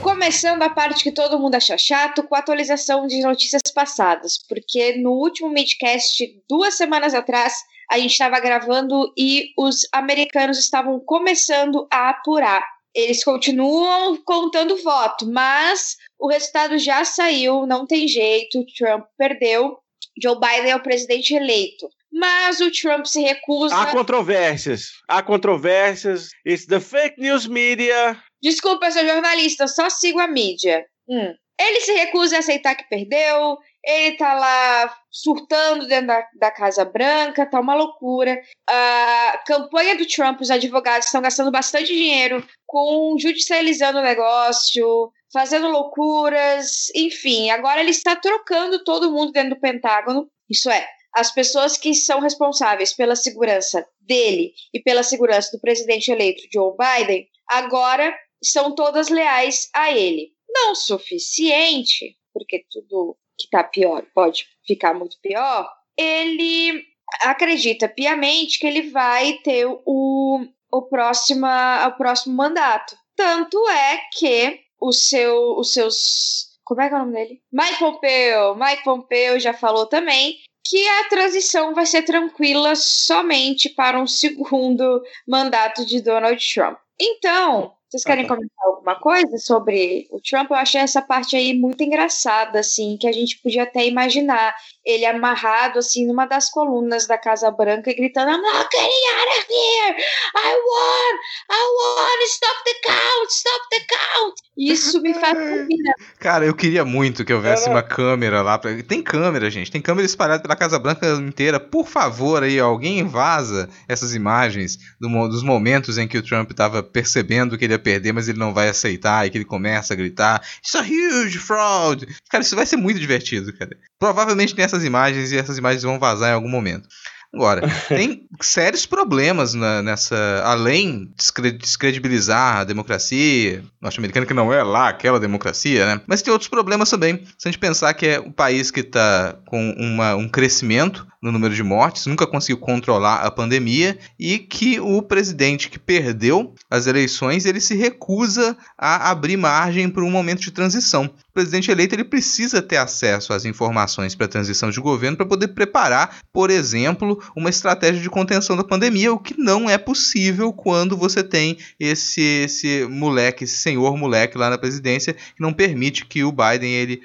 D: Começando a parte que todo mundo acha chato, com a atualização de notícias passadas, porque no último Midcast, duas semanas atrás, a gente estava gravando e os americanos estavam começando a apurar. Eles continuam contando voto, mas o resultado já saiu, não tem jeito, Trump perdeu, Joe Biden é o presidente eleito. Mas o Trump se recusa.
B: Há controvérsias. Há controvérsias. It's the fake news media.
D: Desculpa, eu sou jornalista, só sigo a mídia. Hum. Ele se recusa a aceitar que perdeu, ele tá lá surtando dentro da, da Casa Branca, tá uma loucura. A campanha do Trump, os advogados estão gastando bastante dinheiro com judicializando o negócio, fazendo loucuras, enfim. Agora ele está trocando todo mundo dentro do Pentágono. Isso é, as pessoas que são responsáveis pela segurança dele e pela segurança do presidente eleito Joe Biden, agora são todas leais a ele. Não suficiente, porque tudo que tá pior pode ficar muito pior. Ele acredita piamente que ele vai ter o, o, próxima, o próximo mandato. Tanto é que o seu, os seus. Como é que é o nome dele? Mike Pompeo. Mike Pompeo já falou também que a transição vai ser tranquila somente para um segundo mandato de Donald Trump. Então, vocês querem comentar alguma coisa sobre o Trump? Eu achei essa parte aí muito engraçada, assim, que a gente podia até imaginar ele amarrado, assim, numa das colunas da Casa Branca e gritando I'm not getting out of here! I won! I won! Stop the count! Stop the count! Isso me faz combinar.
A: Cara, eu queria muito que houvesse
B: Era-
A: uma câmera lá. Pra... Tem câmera, gente. Tem câmera espalhada pela Casa Branca inteira. Por favor, aí, alguém vaza essas imagens do dos momentos em que o Trump tava percebendo que ele ia perder, mas ele não vai aceitar, e que ele começa a gritar: It's a huge fraud! Cara, isso vai ser muito divertido, cara. Provavelmente tem essas imagens e essas imagens vão vazar em algum momento. Agora, tem sérios problemas na- nessa. Além de descre- descredibilizar a democracia norte-americana, que não é lá aquela democracia, né? Mas tem outros problemas também. Se a gente pensar que é um país que está com uma- um crescimento no número de mortes, nunca conseguiu controlar a pandemia e que o presidente que perdeu as eleições ele se recusa a abrir margem para um momento de transição. O presidente eleito ele precisa ter acesso às informações para a transição de governo para poder preparar, por exemplo, uma estratégia de contenção da pandemia, o que não é possível quando você tem esse esse moleque, esse senhor moleque lá na presidência que não permite que o Biden ele,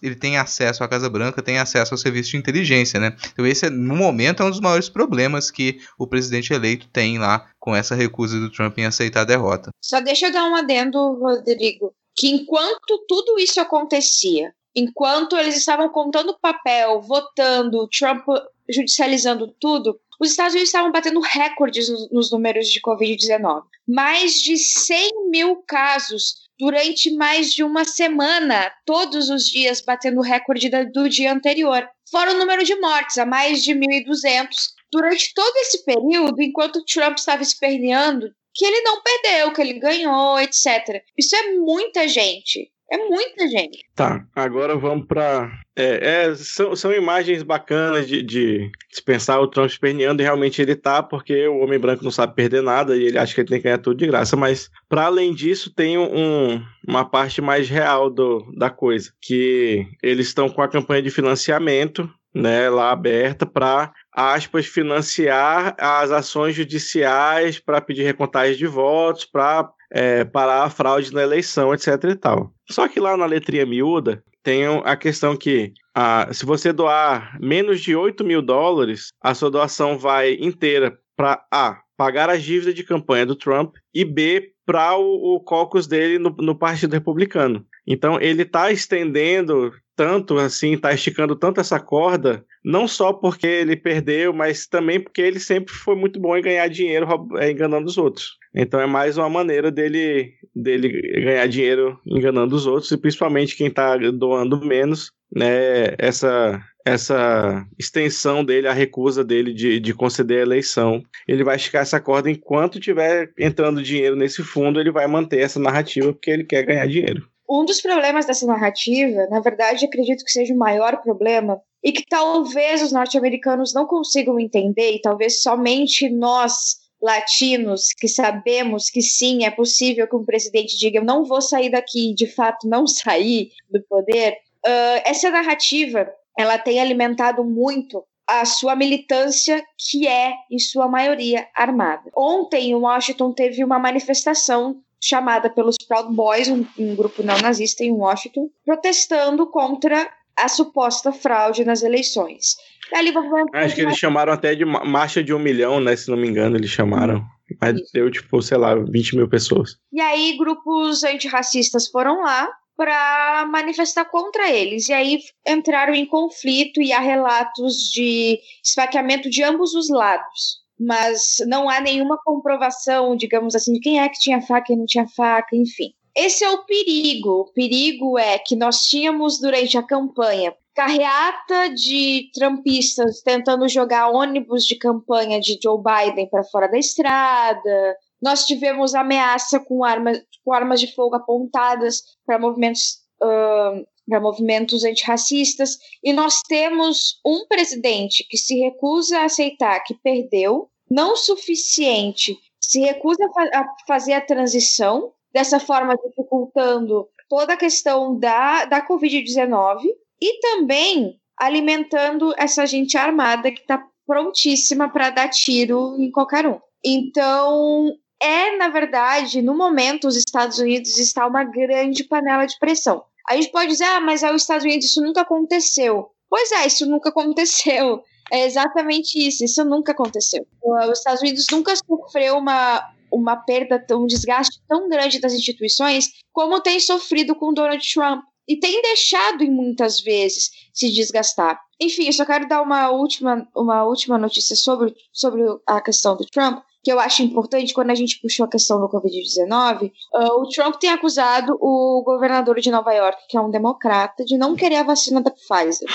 A: ele tenha acesso à Casa Branca, tenha acesso ao serviço de inteligência, né? Então esse é, no momento é um dos maiores problemas que o presidente eleito tem lá com essa recusa do Trump em aceitar a derrota.
D: Só deixa eu dar um adendo, Rodrigo, que enquanto tudo isso acontecia, enquanto eles estavam contando papel, votando, Trump judicializando tudo, os Estados Unidos estavam batendo recordes nos, números de Covid-19. Mais de 100 mil casos durante mais de uma semana, todos os dias batendo o recorde do dia anterior. Fora o número de mortes, a mais de 1.200. Durante todo esse período, enquanto Trump estava esperneando, que ele não perdeu, que ele ganhou, etc. Isso é muita gente. É muita gente.
B: Tá, agora vamos pra. É, é, são, são imagens bacanas de, de se pensar o Trump esperneando e realmente ele tá, porque o homem branco não sabe perder nada e ele acha que ele tem que ganhar tudo de graça. Mas, para além disso, tem um, uma parte mais real do, da coisa: que eles estão com a campanha de financiamento né, lá aberta para aspas, financiar as ações judiciais para pedir recontagem de votos, para é, parar a fraude na eleição, etc e tal. Só que lá na letrinha miúda tem a questão que ah, se você doar menos de 8 mil dólares, a sua doação vai inteira para A. Pagar as dívidas de campanha do Trump e B. para o, o caucus dele no, no Partido Republicano. Então ele está estendendo tanto assim, está esticando tanto essa corda, não só porque ele perdeu, mas também porque ele sempre foi muito bom em ganhar dinheiro é, enganando os outros. Então é mais uma maneira dele, dele ganhar dinheiro enganando os outros, e principalmente quem está doando menos, né? Essa, essa extensão dele, a recusa dele de, de conceder a eleição. Ele vai esticar essa corda enquanto tiver entrando dinheiro nesse fundo, ele vai manter essa narrativa porque ele quer ganhar dinheiro.
D: Um dos problemas dessa narrativa, na verdade, acredito que seja o maior problema, e que talvez os norte-americanos não consigam entender, e talvez somente nós, latinos, que sabemos que sim, é possível que um presidente diga: eu não vou sair daqui, de fato não sair do poder. Uh, essa narrativa ela tem alimentado muito a sua militância, que é, em sua maioria, armada. Ontem, em Washington, teve uma manifestação chamada pelos Proud Boys, um, um grupo neonazista em Washington, protestando contra a suposta fraude nas eleições.
B: Ali, Acho que eles chamaram até de marcha de um milhão, né? Se não me engano, eles chamaram. Mas deu, tipo, sei lá, 20 mil pessoas.
D: E aí, grupos antirracistas foram lá para manifestar contra eles. E aí entraram em conflito e há relatos de esfaqueamento de ambos os lados mas não há nenhuma comprovação, digamos assim, de quem é que tinha faca e não tinha faca, enfim. Esse é o perigo. O perigo é que nós tínhamos durante a campanha carreata de trumpistas tentando jogar ônibus de campanha de Joe Biden para fora da estrada. Nós tivemos ameaça com armas, com armas de fogo apontadas para movimentos uh, para movimentos antirracistas, e nós temos um presidente que se recusa a aceitar que perdeu, não suficiente, se recusa a fazer a transição, dessa forma dificultando toda a questão da, da Covid-19 e também alimentando essa gente armada que está prontíssima para dar tiro em qualquer um. Então, é, na verdade, no momento, os Estados Unidos está uma grande panela de pressão. A gente pode dizer, ah, mas é os Estados Unidos, isso nunca aconteceu. Pois é, isso nunca aconteceu. É exatamente isso, isso nunca aconteceu. Os Estados Unidos nunca sofreu uma, uma perda, um desgaste tão grande das instituições como tem sofrido com Donald Trump. E tem deixado, em muitas vezes, se desgastar. Enfim, eu só quero dar uma última, uma última notícia sobre, sobre a questão do Trump que eu acho importante quando a gente puxou a questão do Covid-19, uh, ah, o Trump tem acusado o governador de Nova York, que é um democrata, de não querer a vacina da Pfizer.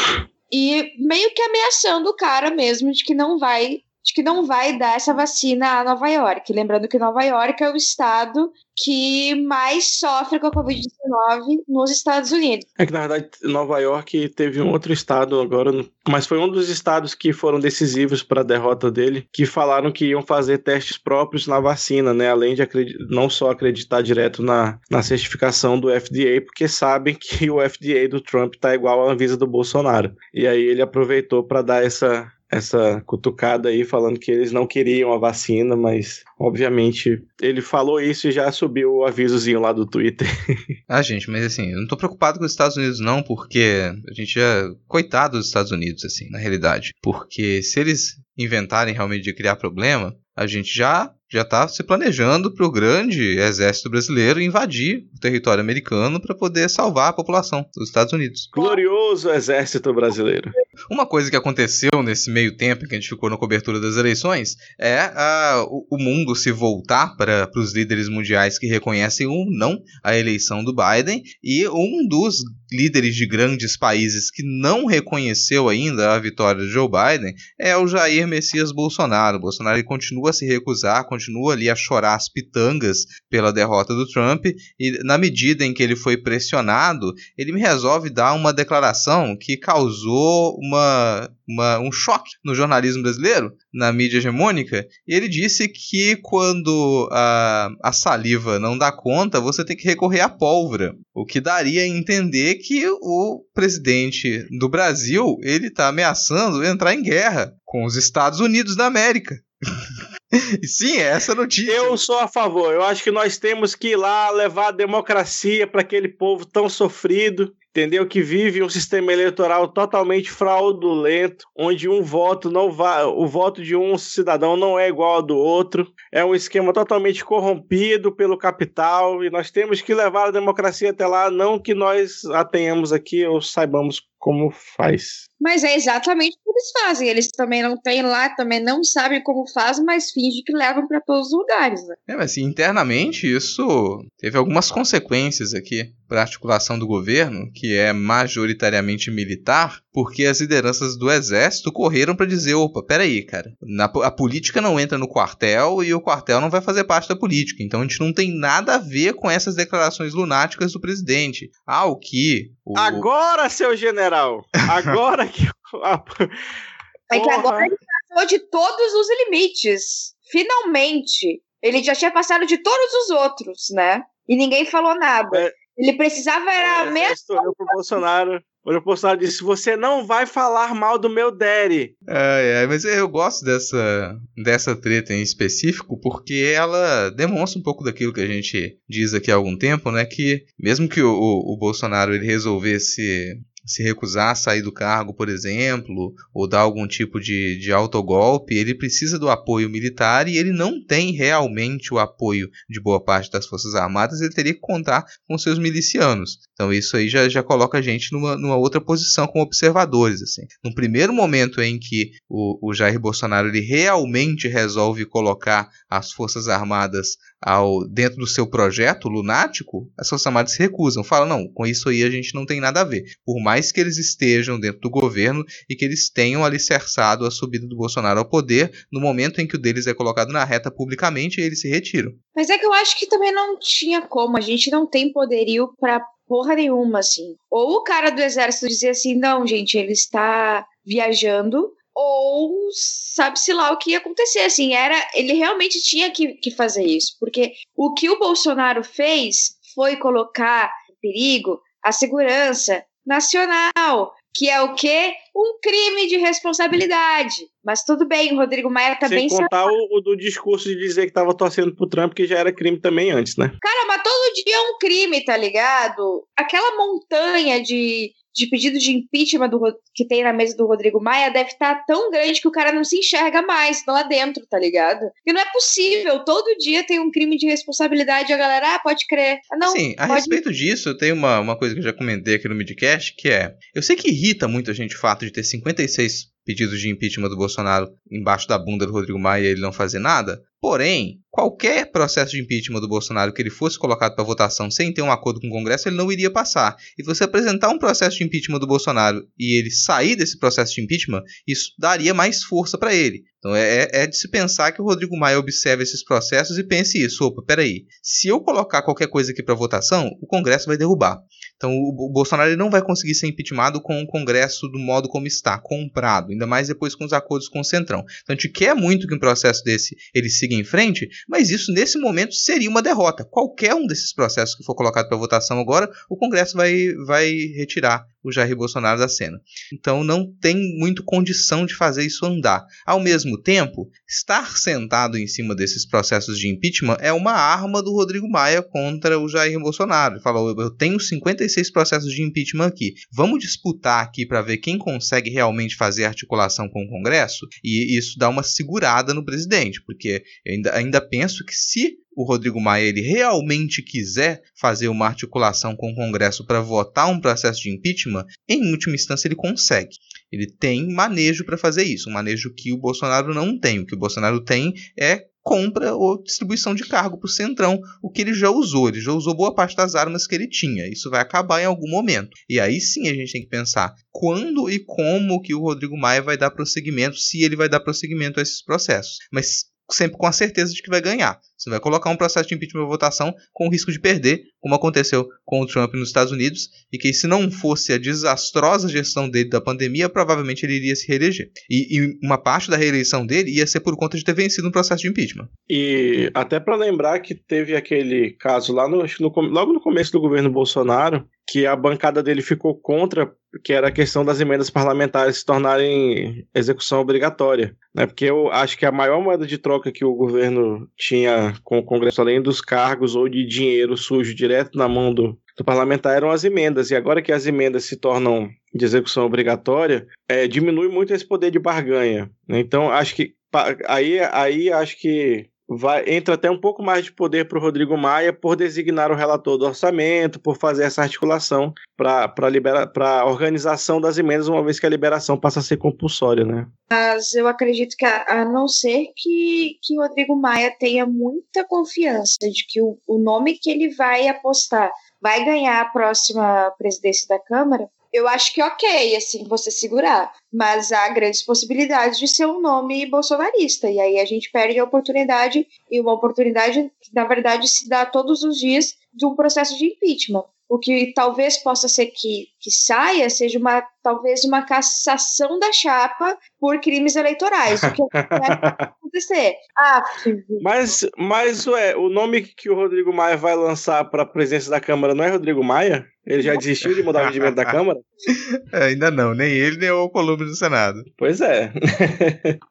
D: E meio que ameaçando o cara mesmo de que não vai de que não vai dar essa vacina a Nova York. Lembrando que Nova York é o estado que mais sofre com a Covid-19 nos Estados Unidos.
B: É que, na verdade, Nova York teve um outro estado agora, mas foi um dos estados que foram decisivos para a derrota dele, que falaram que iam fazer testes próprios na vacina, né? Além de não só acreditar direto na, na certificação do FDA, porque sabem que o FDA do Trump tá igual à Anvisa do Bolsonaro. E aí ele aproveitou para dar essa essa cutucada aí falando que eles não queriam a vacina, mas obviamente ele falou isso e já subiu o avisozinho lá do Twitter.
A: ah, gente, mas assim, eu não tô preocupado com os Estados Unidos não, porque a gente já coitado dos Estados Unidos assim, na realidade, porque se eles inventarem realmente de criar problema, a gente já já está se planejando para o grande exército brasileiro invadir o território americano para poder salvar a população dos Estados Unidos.
B: Glorioso exército brasileiro.
A: Uma coisa que aconteceu nesse meio tempo em que a gente ficou na cobertura das eleições é o, o, mundo se voltar para os líderes mundiais que reconhecem ou não a eleição do Biden e um dos líderes de grandes países que não reconheceu ainda a vitória de Joe Biden é o Jair Messias Bolsonaro. O Bolsonaro continua a se recusar, continua ali a chorar as pitangas pela derrota do Trump e na medida em que ele foi pressionado, ele me resolve dar uma declaração que causou uma, uma, um choque no jornalismo brasileiro, na mídia hegemônica, ele disse que quando a, a saliva não dá conta, você tem que recorrer à pólvora, o que daria a entender que o presidente do Brasil ele está ameaçando entrar em guerra com os Estados Unidos da América. Sim, é essa notícia.
B: Eu sou a favor. Eu acho que nós temos que ir lá levar a democracia para aquele povo tão sofrido entendeu? Que vive um sistema eleitoral totalmente fraudulento, onde um voto não vai, o voto de um cidadão não é igual ao do outro, é um esquema totalmente corrompido pelo capital e nós temos que levar a democracia até lá, não que nós a tenhamos aqui ou saibamos como faz.
D: Mas é exatamente o que eles fazem. Eles também não têm lá, também não sabem como fazem, mas fingem que levam para todos os lugares. Né?
A: É, mas assim, internamente isso teve algumas consequências aqui para a articulação do governo, que é majoritariamente militar, porque as lideranças do exército correram para dizer: opa, peraí, cara, na, a política não entra no quartel e o quartel não vai fazer parte da política. Então a gente não tem nada a ver com essas declarações lunáticas do presidente. Ah, o que? O...
B: Agora, seu general! Agora que.
D: é que agora ele passou de todos os limites. Finalmente. Ele já tinha passado de todos os outros, né? E ninguém falou nada. É, ele precisava era
B: é, mesmo. Olhou pro Bolsonaro. Olhou pro Bolsonaro disse: Você não vai falar mal do meu daddy.
A: É, é, mas eu gosto dessa, dessa treta em específico porque ela demonstra um pouco daquilo que a gente diz aqui há algum tempo, né? Que mesmo que o, o, o Bolsonaro ele resolvesse se recusar a sair do cargo, por exemplo, ou dar algum tipo de, de autogolpe, ele precisa do apoio militar e ele não tem realmente o apoio de boa parte das Forças Armadas, ele teria que contar com seus milicianos. Então isso aí já, já coloca a gente numa, numa outra posição como observadores. Assim. No primeiro momento em que o, o Jair Bolsonaro ele realmente resolve colocar as Forças Armadas ao dentro do seu projeto lunático, as Forças Armadas se recusam. Falam, não, com isso aí a gente não tem nada a ver. Por mais que eles estejam dentro do governo e que eles tenham alicerçado a subida do Bolsonaro ao poder, no momento em que o deles é colocado na reta publicamente, eles se retiram.
D: Mas é que eu acho que também não tinha como. A gente não tem poderio para porra nenhuma, assim. Ou o cara do exército dizia assim, não, gente, ele está viajando, ou sabe-se lá o que ia acontecer. Assim, era, ele realmente tinha que, que fazer isso, porque o que o Bolsonaro fez foi colocar em perigo a segurança nacional, que é o quê? Um crime de responsabilidade. Mas tudo bem, o Rodrigo Maia tá
B: Sem
D: bem
B: contar o, o, do discurso de dizer que tava torcendo pro Trump, que já era crime também antes, né?
D: Cara, mas todo dia é um crime, tá ligado? Aquela montanha de de pedido de impeachment do, que tem na mesa do Rodrigo Maia deve estar tá tão grande que o cara não se enxerga mais lá dentro, tá ligado? E não é possível, todo dia tem um crime de responsabilidade e a galera, ah, pode crer. Ah, não,
A: Sim, a
D: pode...
A: respeito disso, tem uma, uma coisa que eu já comentei aqui no Midcast, que é, eu sei que irrita muito a gente o fato de ter 56 pedidos de impeachment do Bolsonaro embaixo da bunda do Rodrigo Maia e ele não fazer nada, Porém, qualquer processo de impeachment do Bolsonaro que ele fosse colocado para votação sem ter um acordo com o Congresso, ele não iria passar. E você apresentar um processo de impeachment do Bolsonaro e ele sair desse processo de impeachment, isso daria mais força para ele. Então é, é, é, de se pensar que o Rodrigo Maia observe esses processos e pense isso. Opa, peraí. Se eu colocar qualquer coisa aqui para votação, o Congresso vai derrubar. Então o, Bolsonaro não vai conseguir ser impeachmentado com o Congresso do modo como está, comprado. Ainda mais depois com os acordos com o Centrão. Então a gente quer muito que um processo desse ele siga em frente, mas isso nesse momento seria uma derrota. Qualquer um desses processos que for colocado para votação agora, o Congresso vai, vai retirar o Jair Bolsonaro da cena. Então não tem muito condição de fazer isso andar. Ao mesmo tempo, estar sentado em cima desses processos de impeachment é uma arma do Rodrigo Maia contra o Jair Bolsonaro. Ele falou: eu tenho 56 processos de impeachment aqui. Vamos disputar aqui para ver quem consegue realmente fazer articulação com o Congresso? E isso dá uma segurada no presidente, porque eu ainda, ainda penso que se o Rodrigo Maia ele realmente quiser fazer uma articulação com o Congresso para votar um processo de impeachment, em última instância ele consegue. Ele tem manejo para fazer isso, um manejo que o Bolsonaro não tem. O que o Bolsonaro tem é compra ou distribuição de cargo para o Centrão, o que ele já usou. Ele já usou boa parte das armas que ele tinha. Isso vai acabar em algum momento. E aí sim a gente tem que pensar quando e como que o Rodrigo Maia vai dar prosseguimento, se ele vai dar prosseguimento a esses processos. Mas sempre com a certeza de que vai ganhar. Você vai colocar um processo de impeachment para votação com o risco de perder, como aconteceu com o Trump nos Estados Unidos, e que se não fosse a desastrosa gestão dele da pandemia, provavelmente ele iria se reeleger. E, e uma parte da reeleição dele ia ser por conta de ter vencido um processo de impeachment.
B: E até para lembrar que teve aquele caso lá no, no, logo no começo do governo Bolsonaro, que a bancada dele ficou contra, que era a questão das emendas parlamentares se tornarem execução obrigatória. Né? Porque eu acho que a maior moeda de troca que o governo tinha com o Congresso, além dos cargos ou de dinheiro sujo direto direto na mão do, do parlamentar eram as emendas. E agora que as emendas se tornam de execução obrigatória, é, diminui muito esse poder de barganha. Né? Então, acho que aí, aí acho que vai, entra até um pouco mais de poder para o Rodrigo Maia por designar o relator do orçamento, por fazer essa articulação para a organização das emendas, uma vez que a liberação passa a ser compulsória, né?
D: Mas eu acredito que, a, a não ser que, que o Rodrigo Maia tenha muita confiança de que o, o nome que ele vai apostar vai ganhar a próxima presidência da Câmara, eu acho que ok, assim, você segurar. Mas há grandes possibilidades de ser um nome bolsonarista. E aí a gente perde a oportunidade, e uma oportunidade que, na verdade, se dá todos os dias de um processo de impeachment. O que talvez possa ser que, que saia seja uma talvez uma cassação da chapa por crimes eleitorais. O que vai acontecer? Ah,
B: mas, mas ué, o nome que o Rodrigo Maia vai lançar para a presidência da Câmara não é Rodrigo Maia? Ele já desistiu de mudar o regimento da Câmara?
A: É, ainda não, nem ele, nem o Columbre do Senado.
B: Pois é.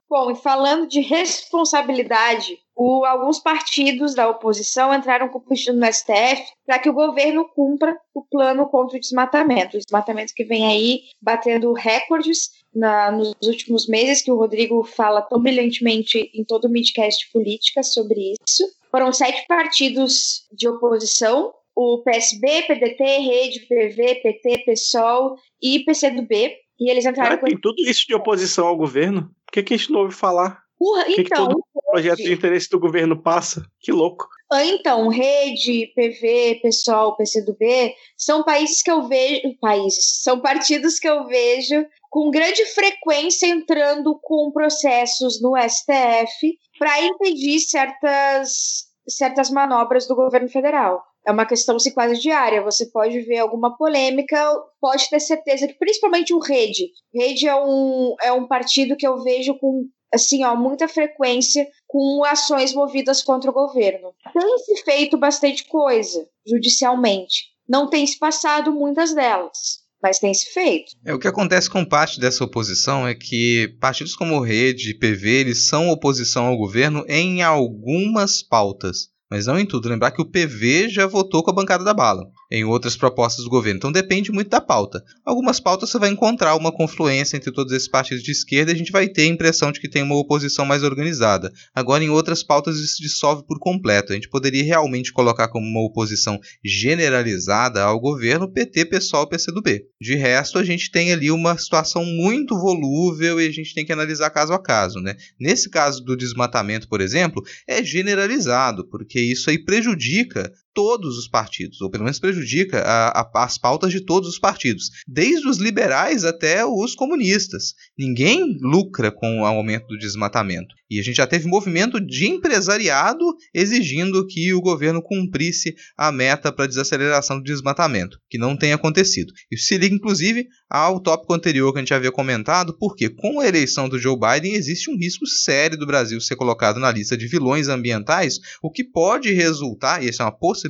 D: Bom, e falando de responsabilidade, o, alguns partidos da oposição entraram com pedido no STF para que o governo cumpra o plano contra o desmatamento. O desmatamento que vem aí batendo recordes na, nos últimos meses, que o Rodrigo fala tão brilhantemente em todo o midcast política sobre isso. Foram sete partidos de oposição o PSB, PDT, Rede, PV, PT, PSOL e PCdoB. E eles entraram
B: com. Tem tudo isso de oposição ao governo? Por que, que a gente não ouve falar? Que
D: então.
B: Que todo projeto de interesse do governo passa? Que louco.
D: Ah, então, Rede, PV, PSOL, PCdoB são países que eu vejo. Países. São partidos que eu vejo com grande frequência entrando com processos no STF para impedir certas, certas manobras do governo federal é uma questão se quase diária. Você pode ver alguma polêmica, pode ter certeza que principalmente o Rede. Rede é um, é um partido que eu vejo com assim, ó, muita frequência com ações movidas contra o governo. Tem se feito bastante coisa judicialmente. Não tem se passado muitas delas mas tem se feito.
A: É, o que acontece com parte dessa oposição é que partidos como Rede e PV eles são oposição ao governo em algumas pautas mas não em tudo. Lembrar que o PV já votou com a bancada da bala em outras propostas do governo. Então depende muito da pauta. Algumas pautas você vai encontrar uma confluência entre todos esses partidos de esquerda e a gente vai ter a impressão de que tem uma oposição mais organizada. Agora, em outras pautas, isso dissolve por completo. A gente poderia realmente colocar como uma oposição generalizada ao governo PT, PSOL e PCdoB. De resto, a gente tem ali uma situação muito volúvel e a gente tem que analisar caso a caso. Né? Nesse caso do desmatamento, por exemplo, é generalizado, porque isso aí prejudica todos os partidos, ou pelo menos prejudica a, a, as pautas de todos os partidos, desde os liberais até os comunistas. Ninguém lucra com o aumento do desmatamento. E a gente já teve movimento de empresariado exigindo que o governo cumprisse a meta para desaceleração do desmatamento, que não tem acontecido. Isso se liga, inclusive, ao tópico anterior que a gente havia comentado, porque com a eleição do Joe Biden existe um risco sério do Brasil ser colocado na lista de vilões ambientais, o que pode resultar, e essa é uma possibilidade,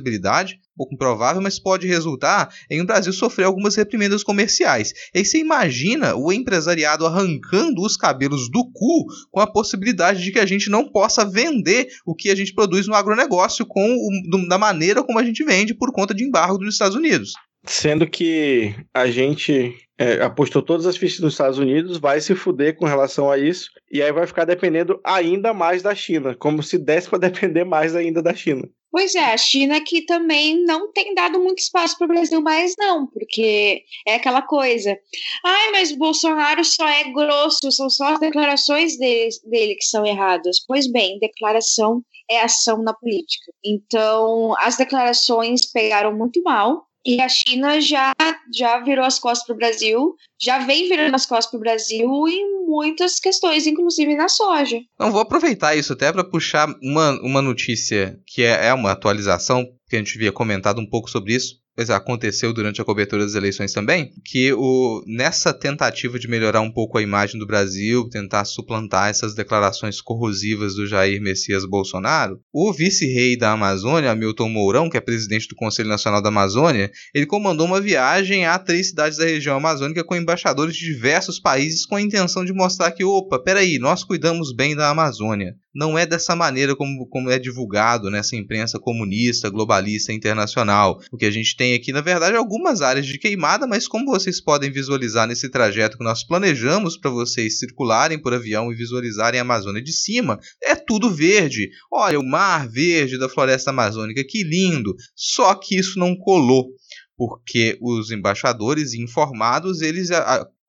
A: pouco improvável, mas pode resultar em o Brasil sofrer algumas reprimendas comerciais. E aí você imagina o empresariado arrancando os cabelos do cu com a possibilidade de que a gente não possa vender o que a gente produz no agronegócio com o, da maneira como a gente vende por conta de embargo dos Estados Unidos.
B: Sendo que a gente é, apostou todas as fichas dos Estados Unidos, vai se fuder com relação a isso, e aí vai ficar dependendo ainda mais da China, como se desse para depender mais ainda da China.
D: Pois é, a China que também não tem dado muito espaço para o Brasil mais, não, porque é aquela coisa. Ai, mas Bolsonaro só é grosso, são só as declarações dele, dele que são erradas. Pois bem, declaração é ação na política. Então, as declarações pegaram muito mal, e a China já, já virou as costas para o Brasil, já vem virando as costas para o Brasil em muitas questões, inclusive na soja.
A: Então, vou aproveitar isso até para puxar uma, uma notícia que é, é uma atualização, que a gente havia comentado um pouco sobre isso, pois aconteceu durante a cobertura das eleições também, que o, nessa tentativa de melhorar um pouco a imagem do Brasil, tentar suplantar essas declarações corrosivas do Jair Messias Bolsonaro, o vice-rei da Amazônia, Milton Mourão, que é presidente do Conselho Nacional da Amazônia, ele comandou uma viagem viagem a três cidades da região amazônica com embaixadores de diversos países com a intenção de mostrar que, opa, peraí, nós cuidamos bem da Amazônia. Não é dessa maneira como, como é divulgado nessa imprensa comunista, globalista, internacional. O que a gente tem aqui, na verdade, algumas áreas de queimada, mas como vocês podem visualizar nesse trajeto que nós planejamos para vocês circularem por avião e visualizarem a Amazônia de cima, é tudo verde. Olha, o mar verde da floresta amazônica, que lindo! Só que isso não colou porque os embaixadores informados eles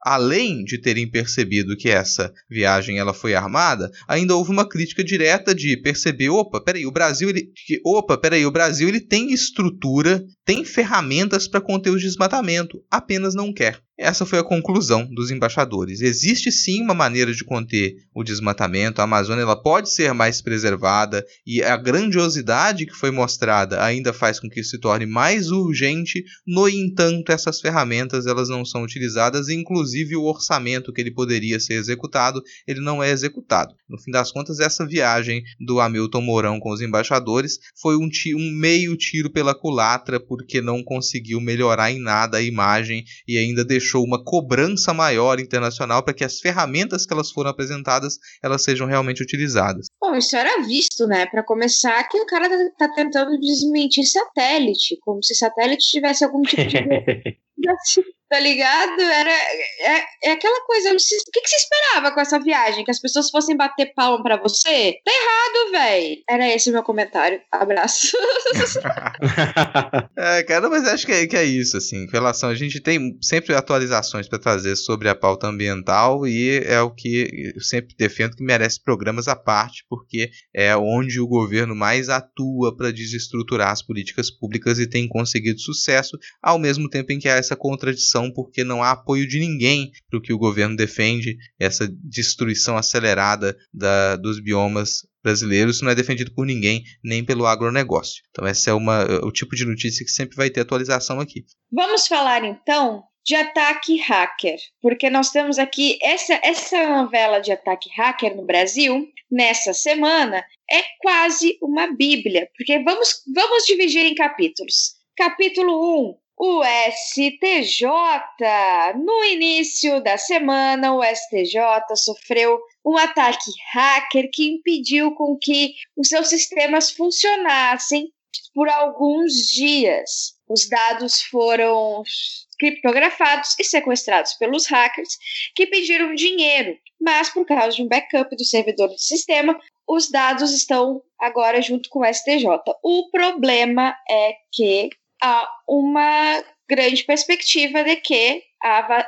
A: além de terem percebido que essa viagem ela foi armada, ainda houve uma crítica direta de perceber, opa, peraí, o Brasil ele, opa, peraí, o Brasil ele tem estrutura, tem ferramentas para conter o desmatamento, apenas não quer. Essa foi a conclusão dos embaixadores. Existe sim uma maneira de conter o desmatamento, a Amazônia ela pode ser mais preservada e a grandiosidade que foi mostrada ainda faz com que isso se torne mais urgente. No entanto, essas ferramentas elas não são utilizadas, inclusive o orçamento que ele poderia ser executado, ele não é executado. No fim das contas, essa viagem do Hamilton Mourão com os embaixadores foi um, um meio tiro pela culatra porque não conseguiu melhorar em nada a imagem e ainda deixou deixou uma cobrança maior internacional para que as ferramentas que elas foram apresentadas elas sejam realmente utilizadas.
D: Bom, isso era visto, né? Para começar, que o cara tá, tá, tentando desmentir satélite, como se satélite tivesse algum tipo de tá ligado? Era é, é aquela coisa. o que, que você esperava com essa viagem? Que as pessoas fossem bater palma para você? Tá errado, velho. Era esse o meu comentário. Abraço.
A: é, cara, mas acho que é, que é isso, assim. Em relação, a gente tem sempre atualizações para trazer sobre a pauta ambiental e é o que eu sempre defendo que merece programas à parte, porque é onde o governo mais atua para desestruturar as políticas públicas e tem conseguido sucesso, ao mesmo tempo em que há essa contradição porque não há apoio de ninguém para o que o governo defende, essa destruição acelerada da, dos biomas brasileiros, isso não é defendido por ninguém, nem pelo agronegócio. Então, essa é uma, o tipo de notícia que sempre vai ter atualização aqui.
D: Vamos falar então de ataque hacker, porque nós temos aqui essa, essa novela de ataque hacker no Brasil, nessa semana, é quase uma bíblia, porque vamos, vamos dividir em capítulos. Capítulo 1, o STJ. No início da semana, o STJ sofreu um ataque hacker que impediu com que os seus sistemas funcionassem por alguns dias. Os dados foram criptografados e sequestrados pelos hackers que pediram dinheiro, mas por causa de um backup do servidor do sistema, os dados estão agora junto com o STJ. O problema é que uma grande perspectiva de que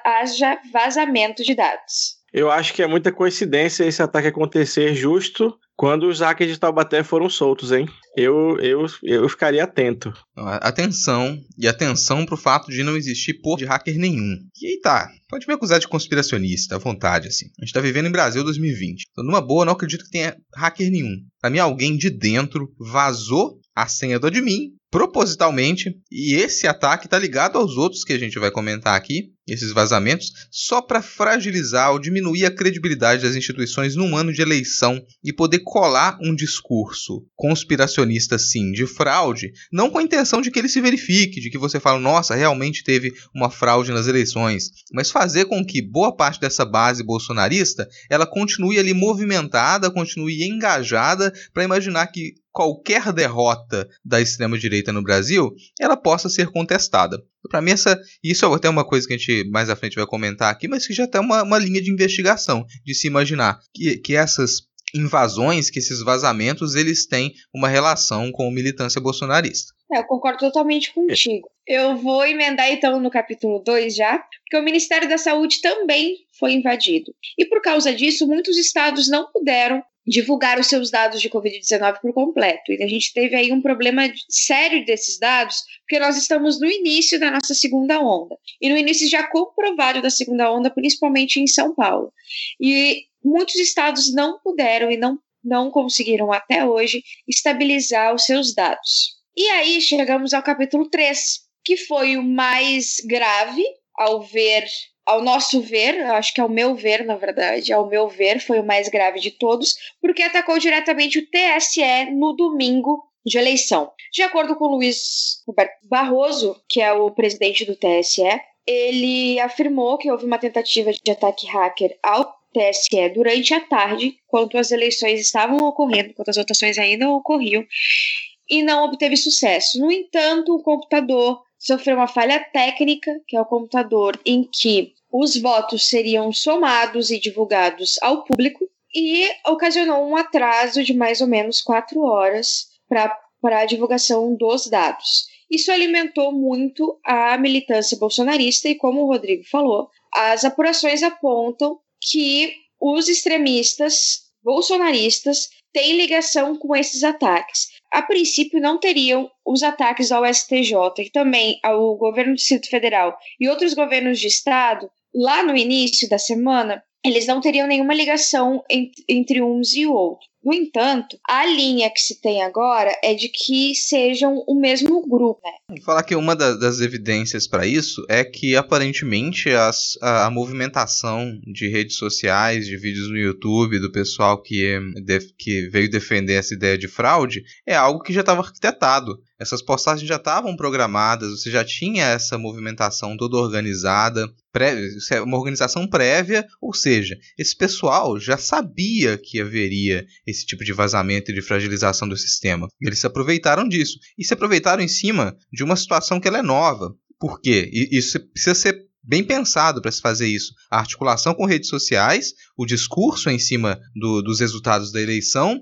D: haja vazamento de dados.
B: Eu acho que é muita coincidência esse ataque acontecer justo quando os hackers de Taubaté foram soltos, hein? Eu, eu, eu ficaria atento.
A: Atenção, e atenção pro fato de não existir por de hacker nenhum. E aí tá, pode me acusar de conspiracionista, à vontade, assim. A gente tá vivendo em Brasil 2020. Então, numa boa, não acredito que tenha hacker nenhum. Pra mim, alguém de dentro vazou a senha do admin propositalmente, e esse ataque está ligado aos outros que a gente vai comentar aqui, esses vazamentos, só para fragilizar ou diminuir a credibilidade das instituições num ano de eleição e poder colar um discurso conspiracionista, sim, de fraude, não com a intenção de que ele se verifique, de que você fale, nossa, realmente teve uma fraude nas eleições, mas fazer com que boa parte dessa base bolsonarista ela continue ali movimentada, continue engajada para imaginar que qualquer derrota da extrema direita no Brasil, ela possa ser contestada. Para mim, essa, isso é até uma coisa que a gente mais à frente vai comentar aqui, mas que já tem uma, uma linha de investigação, de se imaginar que, que essas invasões, que esses vazamentos, eles têm uma relação com militância bolsonarista.
D: É, eu concordo totalmente contigo. Eu vou emendar então no capítulo 2 já, porque o Ministério da Saúde também foi invadido. E por causa disso, muitos estados não puderam divulgar os seus dados de Covid-19 por completo. E a gente teve aí um problema sério desses dados, porque nós estamos no início da nossa segunda onda. E no início já comprovado da segunda onda, principalmente em São Paulo. E muitos estados não puderam e não, não conseguiram até hoje estabilizar os seus dados. E aí chegamos ao capítulo 3, que foi o mais grave ao ver ao nosso ver, acho que ao meu ver, na verdade, ao meu ver, foi o mais grave de todos, porque atacou diretamente o TSE no domingo, de eleição. De acordo com Luiz Roberto Barroso, que é o presidente do TSE, ele afirmou que houve uma tentativa de ataque hacker ao TSE durante a tarde, quando as eleições estavam ocorrendo, quando as votações ainda ocorriam, e não obteve sucesso. No entanto, o computador sofreu uma falha técnica, que é o computador em que os votos seriam somados e divulgados ao público, e ocasionou um atraso de mais ou menos quatro horas para a divulgação dos dados. Isso alimentou muito a militância bolsonarista e, como o Rodrigo falou, as apurações apontam que os extremistas bolsonaristas têm ligação com esses ataques. A princípio, não teriam os ataques ao STJ e também ao governo do Distrito Federal e outros governos de estado lá no início da semana, eles não teriam nenhuma ligação entre, uns e outros. No entanto, a linha que se tem agora é de que sejam o mesmo grupo. Né?
A: Falar que uma da, das evidências para isso é que aparentemente as, a, a, movimentação de redes sociais, de vídeos no YouTube, do pessoal que, que veio defender essa ideia de fraude, é algo que já estava arquitetado. Essas postagens já estavam programadas, você já tinha essa movimentação toda organizada, é uma organização prévia, ou seja, esse pessoal já sabia que haveria esse tipo de vazamento e de fragilização do sistema. E eles se aproveitaram disso. E se aproveitaram em cima de uma situação que ela é nova. Por quê? E isso precisa ser bem pensado para se fazer isso. A articulação com redes sociais, o discurso em cima do, dos resultados da eleição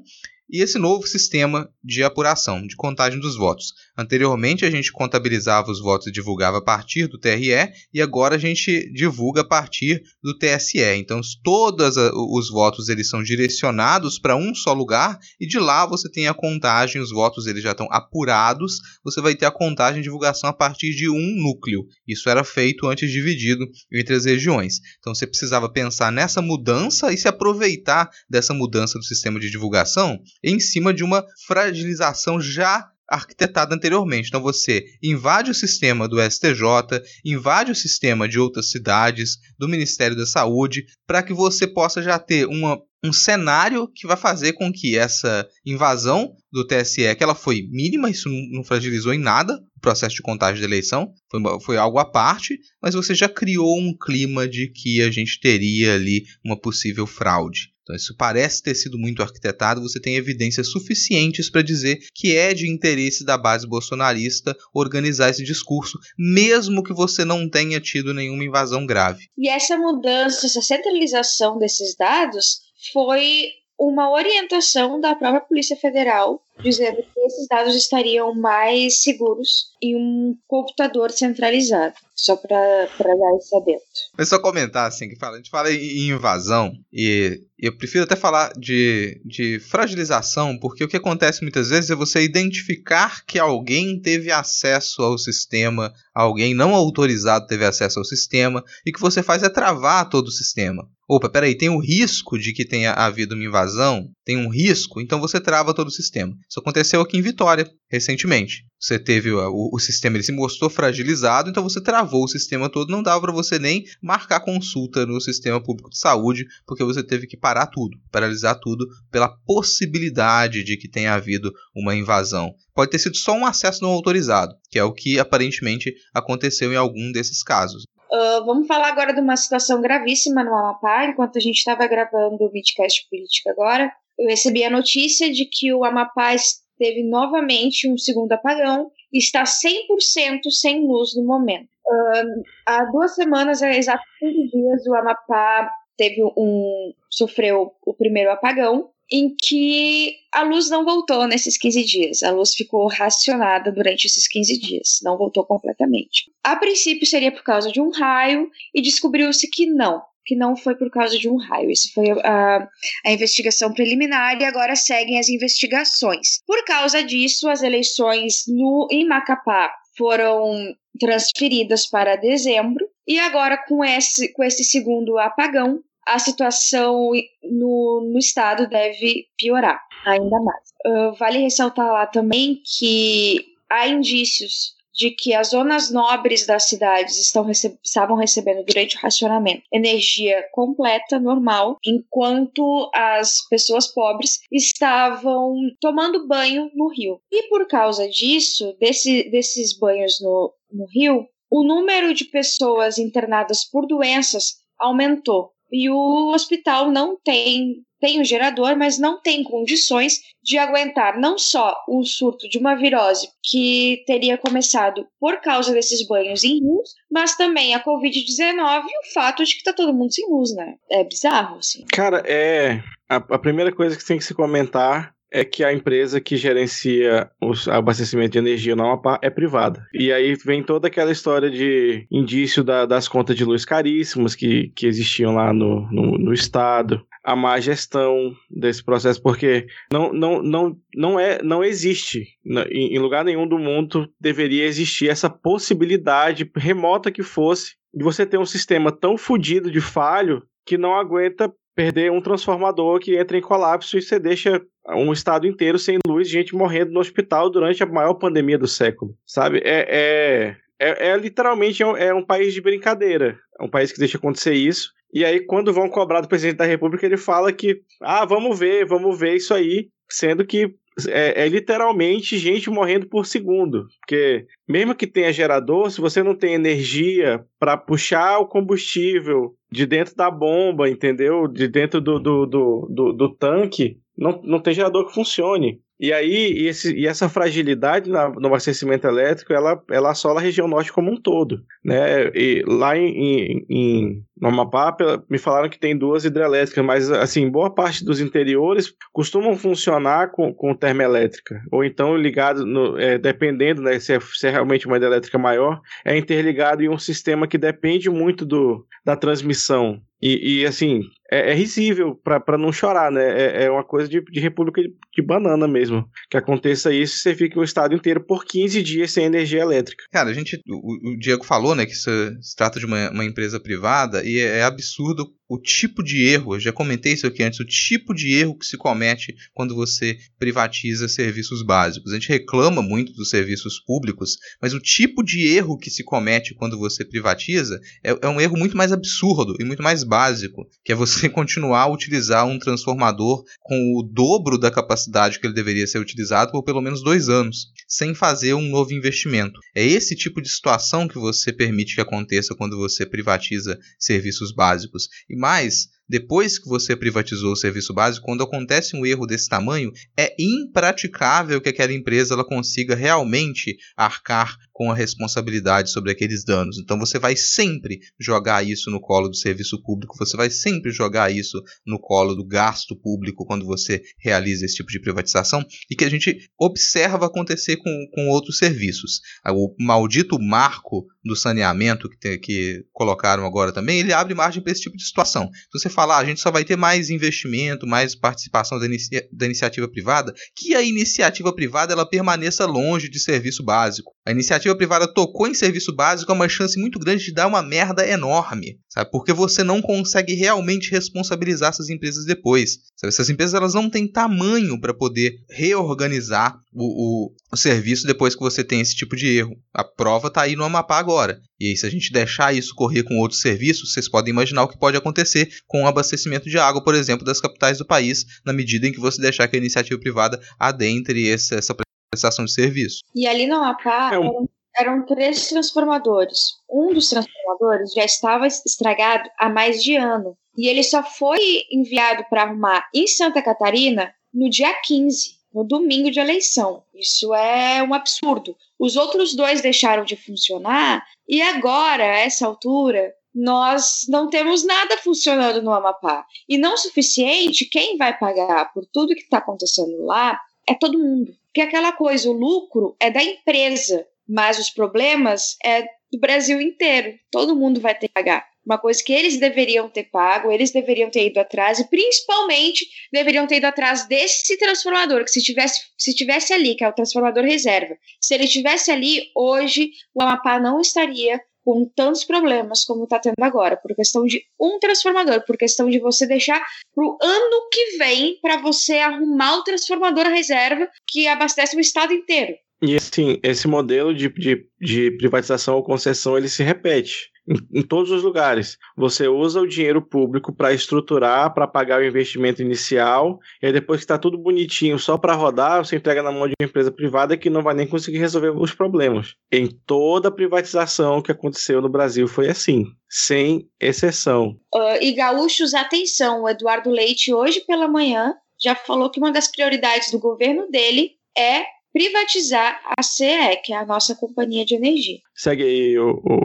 A: e esse novo sistema de apuração, de contagem dos votos. Anteriormente a gente contabilizava os votos e divulgava a partir do TRE e agora a gente divulga a partir do TSE. Então todos os votos eles são direcionados para um só lugar e de lá você tem a contagem, os votos eles já estão apurados, você vai ter a contagem e divulgação a partir de um núcleo. Isso era feito antes dividido entre as regiões. Então você precisava pensar nessa mudança e se aproveitar dessa mudança do sistema de divulgação em cima de uma fragilização já arquitetada anteriormente. Então você invade o sistema do STJ, invade o sistema de outras cidades, do Ministério da Saúde, para que você possa já ter uma, um cenário que vai fazer com que essa invasão do TSE, que ela foi mínima, isso não fragilizou em nada o processo de contagem da eleição, foi, foi algo à parte, mas você já criou um clima de que a gente teria ali uma possível fraude. Então, isso parece ter sido muito arquitetado, você tem evidências suficientes para dizer que é de interesse da base bolsonarista organizar esse discurso, mesmo que você não tenha tido nenhuma invasão grave.
D: E essa mudança, essa centralização desses dados foi uma orientação da própria Polícia Federal dizendo que esses dados estariam mais seguros em um computador centralizado. Só para dar esse adentro.
A: Mas só comentar assim, que fala, a gente fala em invasão e eu prefiro até falar de, de fragilização, porque o que acontece muitas vezes é você identificar que alguém teve acesso ao sistema, alguém não autorizado teve acesso ao sistema, e o que você faz é travar todo o sistema. Opa, peraí, tem um risco de que tenha havido uma invasão? Tem um risco? Então você trava todo o sistema. Isso aconteceu aqui em Vitória, recentemente. Você teve o, o sistema, ele se mostrou fragilizado, então você travou o sistema todo. Não dava para você nem marcar consulta no sistema público de saúde, porque você teve que parar tudo, paralisar tudo, pela possibilidade de que tenha havido uma invasão. Pode ter sido só um acesso não autorizado, que é o que aparentemente aconteceu em algum desses casos.
D: Uh, vamos falar agora de uma situação gravíssima no Amapá. Enquanto a gente estava gravando o Vidcast Política agora, eu recebi a notícia de que o Amapá teve novamente um segundo apagão e está 100% sem luz no momento. Uh, há duas semanas, há exatos 15 dias, o Amapá teve um sofreu o primeiro apagão em que a luz não voltou nesses 15 dias. A luz ficou racionada durante esses 15 dias, não voltou completamente. A princípio seria por causa de um raio e descobriu-se que não, que não foi por causa de um raio. Isso foi a, a investigação preliminar e agora seguem as investigações. Por causa disso, as eleições no, em Macapá foram transferidas para dezembro e agora com esse, com esse segundo apagão a situação no, no estado deve piorar ainda mais. Uh, vale ressaltar lá também que há indícios de que as zonas nobres das cidades estão estavam recebendo durante o racionamento energia completa, normal, enquanto as pessoas pobres estavam tomando banho no rio. E por causa disso, desse, desses banhos no, no rio, o número de pessoas internadas por doenças aumentou. E o hospital não tem tem o gerador, mas não tem condições de aguentar não só um surto de uma virose que teria começado por causa desses banhos em rios, mas também a Covid-19 e o fato de que tá todo mundo sem luz, né? É bizarro, assim.
B: Cara, é. A, a primeira coisa que tem que se comentar é que a empresa que gerencia o abastecimento de energia no Amapá é privada. E aí vem toda aquela história de indício da, das contas de luz caríssimas que, que existiam lá no, no, no estado a má gestão desse processo, porque não, não, não, não, é, não existe, em lugar nenhum do mundo deveria existir essa possibilidade, remota que fosse, de você ter um sistema tão fodido de falho que não aguenta perder um transformador que entra em colapso e você deixa um estado inteiro sem luz, gente morrendo no hospital durante a maior pandemia do século, sabe? É, é, é, é literalmente é, é um país de brincadeira, é um país que deixa acontecer isso e aí, quando vão cobrar do presidente da República, ele fala que, ah, vamos ver, vamos ver isso aí, sendo que é, é, literalmente gente morrendo por segundo. Porque, mesmo que tenha gerador, se você não tem energia para puxar o combustível de dentro da bomba, entendeu? De dentro do, do, do, do, do tanque, não, não tem gerador que funcione. E aí, esse, e essa fragilidade na, no abastecimento elétrico, ela, ela assola a região norte como um todo. Né? E lá em, em no Amapá, me falaram que tem duas hidrelétricas, mas assim, boa parte dos interiores costumam funcionar com, com termoelétrica. Ou então ligado, no, é, dependendo né, se, é, se é realmente uma hidrelétrica maior, é interligado em um sistema que depende muito do, da transmissão. E, e assim, é, é risível para não chorar, né? É, é uma coisa de, de república de, de, banana mesmo. Que aconteça isso e você fica o estado inteiro por 15 dias sem energia elétrica.
A: Cara, a gente. O, o Diego falou, né, que isso se trata de uma, uma empresa privada e é, absurdo o tipo de erro, eu já comentei isso aqui antes, o tipo de erro que se comete quando você privatiza serviços básicos. A gente reclama muito dos serviços públicos, mas o tipo de erro que se comete quando você privatiza é, é um erro muito mais absurdo e muito mais básico, que é você continuar a utilizar um transformador com o dobro da capacidade que ele deveria ser utilizado por pelo menos dois anos, sem fazer um novo investimento. É esse tipo de situação que você permite que aconteça quando você privatiza serviços básicos. E mais, depois que você privatizou o serviço básico, quando acontece um erro desse tamanho, é impraticável que aquela empresa ela consiga realmente arcar com a responsabilidade sobre aqueles danos. Então você vai sempre jogar isso no colo do serviço público, você vai sempre jogar isso no colo do gasto público quando você realiza esse tipo de privatização e que a gente observa acontecer com, com outros serviços. O maldito marco do saneamento que, te, que colocaram agora também, ele abre margem para esse tipo de situação. Se você falar, ah, a gente só vai ter mais investimento, mais participação da, inicia da iniciativa privada, que a iniciativa privada ela permaneça longe de serviço básico. A iniciativa privada tocou em serviço básico, é uma chance muito grande de dar uma merda enorme, sabe? Porque você não consegue realmente responsabilizar essas empresas depois. Sabe? Essas empresas elas não têm tamanho para poder reorganizar o, o, o, serviço depois que você tem esse tipo de erro. A prova está aí no Amapá agora. E aí, se a gente deixar isso correr com outros serviços, vocês podem imaginar o que pode acontecer com o abastecimento de água, por exemplo, das capitais do país, na medida em que você deixar que a iniciativa privada adentre essa, essa prestação de serviço.
D: E ali no Amapá é um... eram, eram três transformadores. Um dos transformadores já estava estragado há mais de ano. E ele só foi enviado para arrumar em Santa Catarina no dia 15, no domingo de eleição. Isso é um absurdo. Os outros dois deixaram de funcionar e agora, a essa altura, nós não temos nada funcionando no Amapá. E não suficiente, quem vai pagar por tudo que está acontecendo lá é todo mundo. Porque aquela coisa, o lucro é da empresa, mas os problemas é do Brasil inteiro. Todo mundo vai ter que pagar. Uma coisa que eles deveriam ter pago, eles deveriam ter ido atrás, e principalmente deveriam ter ido atrás desse transformador, que se tivesse, se tivesse ali, que é o transformador reserva, se ele tivesse ali, hoje o Amapá não estaria com tantos problemas como está tendo agora, por questão de um transformador, por questão de você deixar para o ano que vem para você arrumar o transformador reserva que abastece o estado inteiro.
B: E assim, esse modelo de, de, de privatização ou concessão ele se repete em, em todos os lugares. Você usa o dinheiro público para estruturar, para pagar o investimento inicial, e aí depois que está tudo bonitinho só para rodar, você entrega na mão de uma empresa privada que não vai nem conseguir resolver os problemas. Em toda a privatização que aconteceu no Brasil foi assim, sem exceção.
D: Uh, e gaúchos, atenção, o Eduardo Leite hoje pela manhã já falou que uma das prioridades do governo dele é privatizar a CE, que é a nossa companhia de energia.
B: Segue aí o, o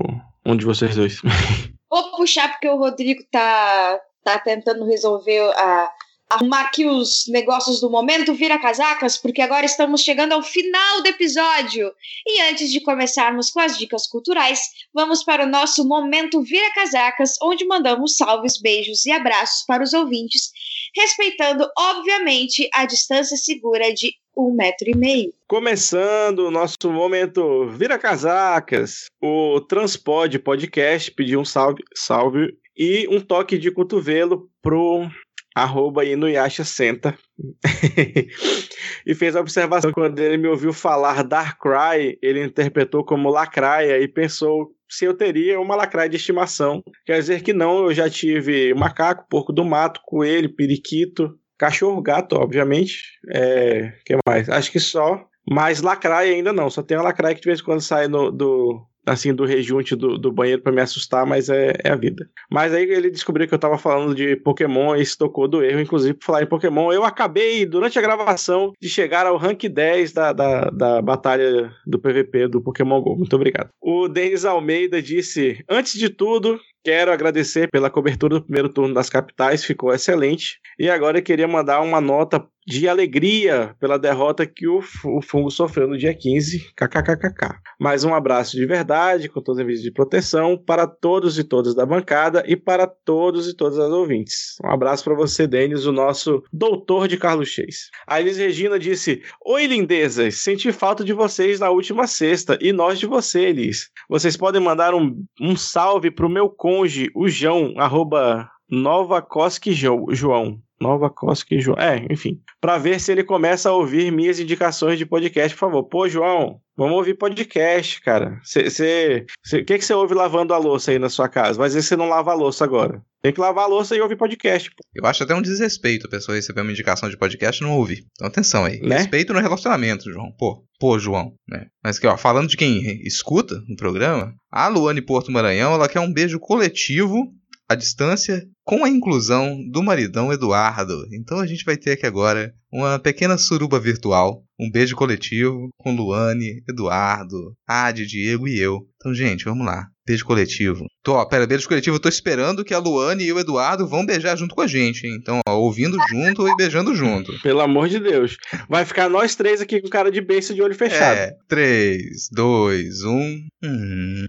B: um de vocês dois.
D: Vou puxar porque o Rodrigo tá, tá tentando resolver a. Arrumar aqui os negócios do momento, vira casacas, porque agora estamos chegando ao final do episódio. E antes de começarmos com as dicas culturais, vamos para o nosso momento Vira Casacas, onde mandamos salves, beijos e abraços para os ouvintes, respeitando, obviamente, a distância segura de um metro e meio.
B: Começando o nosso momento Vira Casacas, o Transpod Podcast pediu um salve, salve e um toque de cotovelo pro arroba Inuyasha Senta. e fez a observação quando ele me ouviu falar Darkrai, ele interpretou como lacraia e pensou se eu teria uma lacraia de estimação. Quer dizer que não, eu já tive macaco, porco do mato, coelho, periquito, Cachorro, gato, obviamente. É, que mais? Acho que só. Mas lacraia ainda não. Só tem uma lacraia que de vez em quando sai no, do, assim, do rejunte do, do banheiro para me assustar, mas é, é a vida. Mas aí ele descobriu que eu tava falando de Pokémon e se tocou do erro, inclusive por falar em Pokémon. Eu acabei, durante a gravação, de chegar ao rank 10 da, da, da batalha do PVP do Pokémon GO. Muito obrigado. O Denis Almeida disse: Antes de tudo, Quero agradecer pela cobertura do primeiro turno das capitais, ficou excelente. E agora eu queria mandar uma nota de alegria pela derrota que o, o fungo sofreu no dia 15. KKKKK. Mais um abraço de verdade, com todos os envios de proteção, para todos e todas da bancada e para todos e todas as ouvintes. Um abraço para você, Denis, o nosso doutor de Carlos Chase. A Elis Regina disse: Oi, lindezas, senti falta de vocês na última sexta e nós de você, Elis. Vocês podem mandar um, um salve pro meu conge, o João, arroba Nova Cosque João. Nova Cosque João. É, enfim. Para ver se ele começa a ouvir minhas indicações de podcast, por favor. Pô, João, vamos ouvir podcast, cara. O que, você ouve lavando a louça aí na sua casa? Mas você não lava a louça agora. Tem que lavar a louça e ouvir podcast. Pô.
A: Eu acho até um desrespeito a pessoa receber uma indicação de podcast e não ouvir. Então atenção aí. Né? Respeito no relacionamento, João. Pô, pô, João. Né? Mas que, ó, falando de quem escuta no programa, a Luane Porto Maranhão, ela quer um beijo coletivo à distância com a inclusão do maridão Eduardo. Então a gente vai ter aqui agora uma pequena suruba virtual, um beijo coletivo com Luane, Eduardo, Adi, Diego e eu. Então, gente, vamos lá. Beijo coletivo. Tô, ó, pera, beijo coletivo, eu tô esperando que a Luane e o Eduardo vão beijar junto com a gente, hein? Então, ó, ouvindo junto e beijando junto.
B: Pelo amor de Deus. Vai ficar nós três aqui com cara de beijo de olho fechado. É,
A: 3, 2, 1. Hum.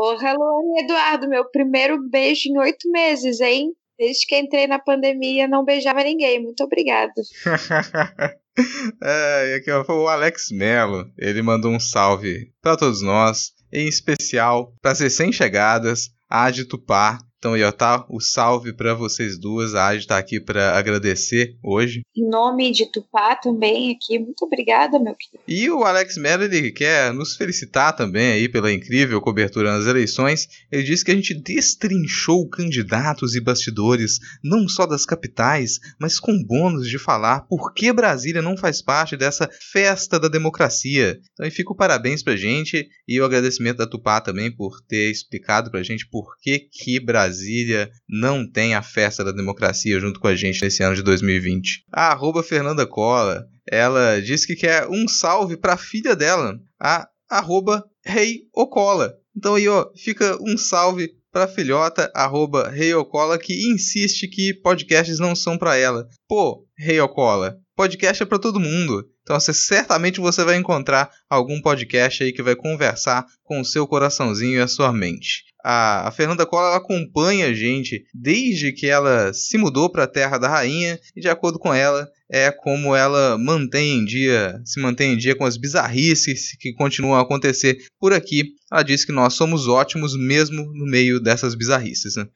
D: Porra, Luane Eduardo, meu primeiro beijo em oito meses, hein? Desde que entrei na pandemia, não beijava ninguém. Muito obrigado.
A: é, e aqui ó, o Alex Mello. Ele mandou um salve para todos nós, em especial para as recém-chegadas, a de Tupá, então ó, tá o salve para vocês duas. A Adi tá aqui para agradecer hoje.
D: Em nome de Tupá também aqui, muito obrigada, meu querido.
A: E o Alex ele quer nos felicitar também aí pela incrível cobertura nas eleições. Ele disse que a gente destrinchou candidatos e bastidores, não só das capitais, mas com bônus de falar por que Brasília não faz parte dessa festa da democracia. Então aí fica o parabéns pra gente e o agradecimento da Tupá também por ter explicado pra gente por que que Brasília Brasília não tem a festa da democracia junto com a gente nesse ano de 2020. A arroba Fernanda Cola, ela disse que quer um salve para a filha dela, a arroba Rei Ocola. Então aí, ó, fica um salve para filhota, arroba Rei Ocola, que insiste que podcasts não são para ela. Pô, Rei Ocola, podcast é para todo mundo. Então você, certamente você vai encontrar algum podcast aí que vai conversar com o seu coraçãozinho e a sua mente. A, Fernanda Collor acompanha a gente desde que ela se mudou para a Terra da Rainha e de acordo com ela é como ela mantém em dia, se mantém em dia com as bizarrices que continuam a acontecer por aqui ela disse que nós somos ótimos mesmo no meio dessas bizarrices, né?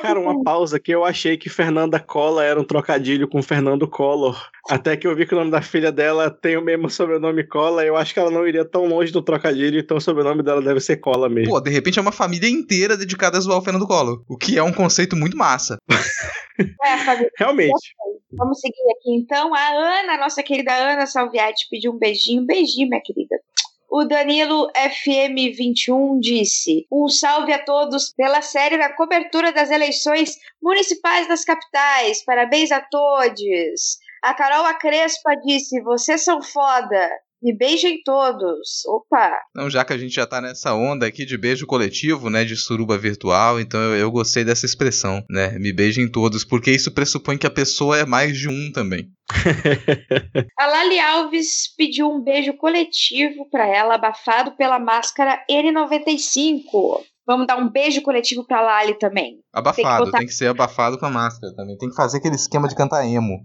B: Cara, uma pausa que eu achei que Fernanda Cola era um trocadilho com Fernando Collor. Até que eu vi que o nome da filha dela tem o mesmo sobrenome Cola. Eu acho que ela não iria tão longe do trocadilho, então o sobrenome dela deve ser Cola mesmo.
A: Pô, de repente é uma família inteira dedicada a zoar o Fernando Collor, o que é um conceito muito massa.
D: é, família.
B: Realmente.
D: Vamos seguir aqui então. A Ana, nossa querida Ana Salviati, pediu um beijinho. Beijinho, minha querida. O Danilo FM21 disse: Um salve a todos pela série da cobertura das eleições municipais das capitais. Parabéns a todos. A Carol Acrespa disse: Vocês são foda. Me beijem todos. Opa!
A: Então, já que a gente já tá nessa onda aqui de beijo coletivo, né, de suruba virtual, então eu, eu gostei dessa expressão, né, me beijem todos, porque isso pressupõe que a pessoa é mais de um também.
D: A Lali Alves pediu um beijo coletivo para ela, abafado pela máscara N95. Vamos dar um beijo coletivo pra Lali também.
A: Abafado,
D: botar-
A: tem que ser abafado com a máscara também. Tem que fazer aquele esquema de cantar emo.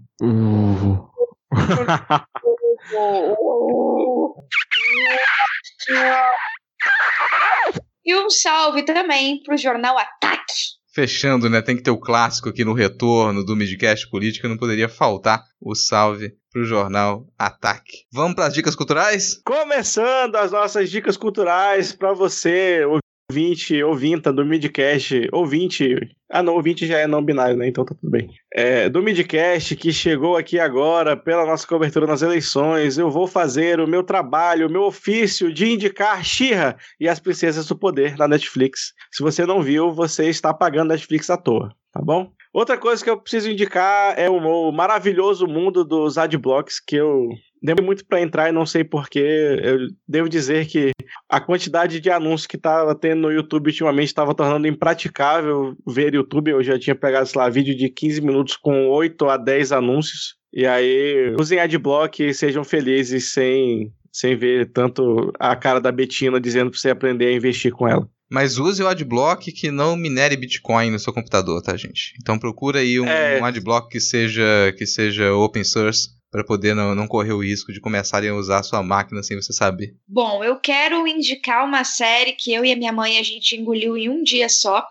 D: E um salve também pro jornal Ataque.
A: Fechando, né? Tem que ter o clássico aqui no retorno do Midcast Política, não poderia faltar o salve pro jornal Ataque. Vamos pras dicas culturais?
B: Começando as nossas dicas culturais para você, ouvinte, ouvinta do Midcast, ouvinte. Ah, não, ouvinte já é não binário, né? Então tá tudo bem. É, do Midcast que chegou aqui agora pela nossa cobertura nas eleições, eu vou fazer o meu trabalho, o meu ofício de indicar Xirra e as Princesas do Poder na Netflix. Se você não viu, você está pagando Netflix à toa, tá bom? Outra coisa que eu preciso indicar é o, maravilhoso mundo dos adblocks, que eu demorei muito para entrar e não sei porquê. Eu devo dizer que a quantidade de anúncios que tava tendo no YouTube ultimamente estava tornando impraticável ver YouTube. Eu já tinha pegado, sei lá, vídeo de 15 minutos com 8 a 10 anúncios. E aí, usem adblock e sejam felizes sem, sem ver tanto a cara da Betina dizendo pra você aprender a investir com ela.
A: Mas use o adblock que não minere Bitcoin no seu computador, tá, gente? Então procura aí um,
B: É.
A: um adblock que seja, que seja open source para poder não, não correr o risco de começarem a usar a sua máquina sem você saber.
D: Bom, eu quero indicar uma série que eu e a minha mãe a gente engoliu em um dia só,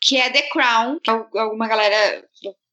D: que é The Crown. Alguma galera,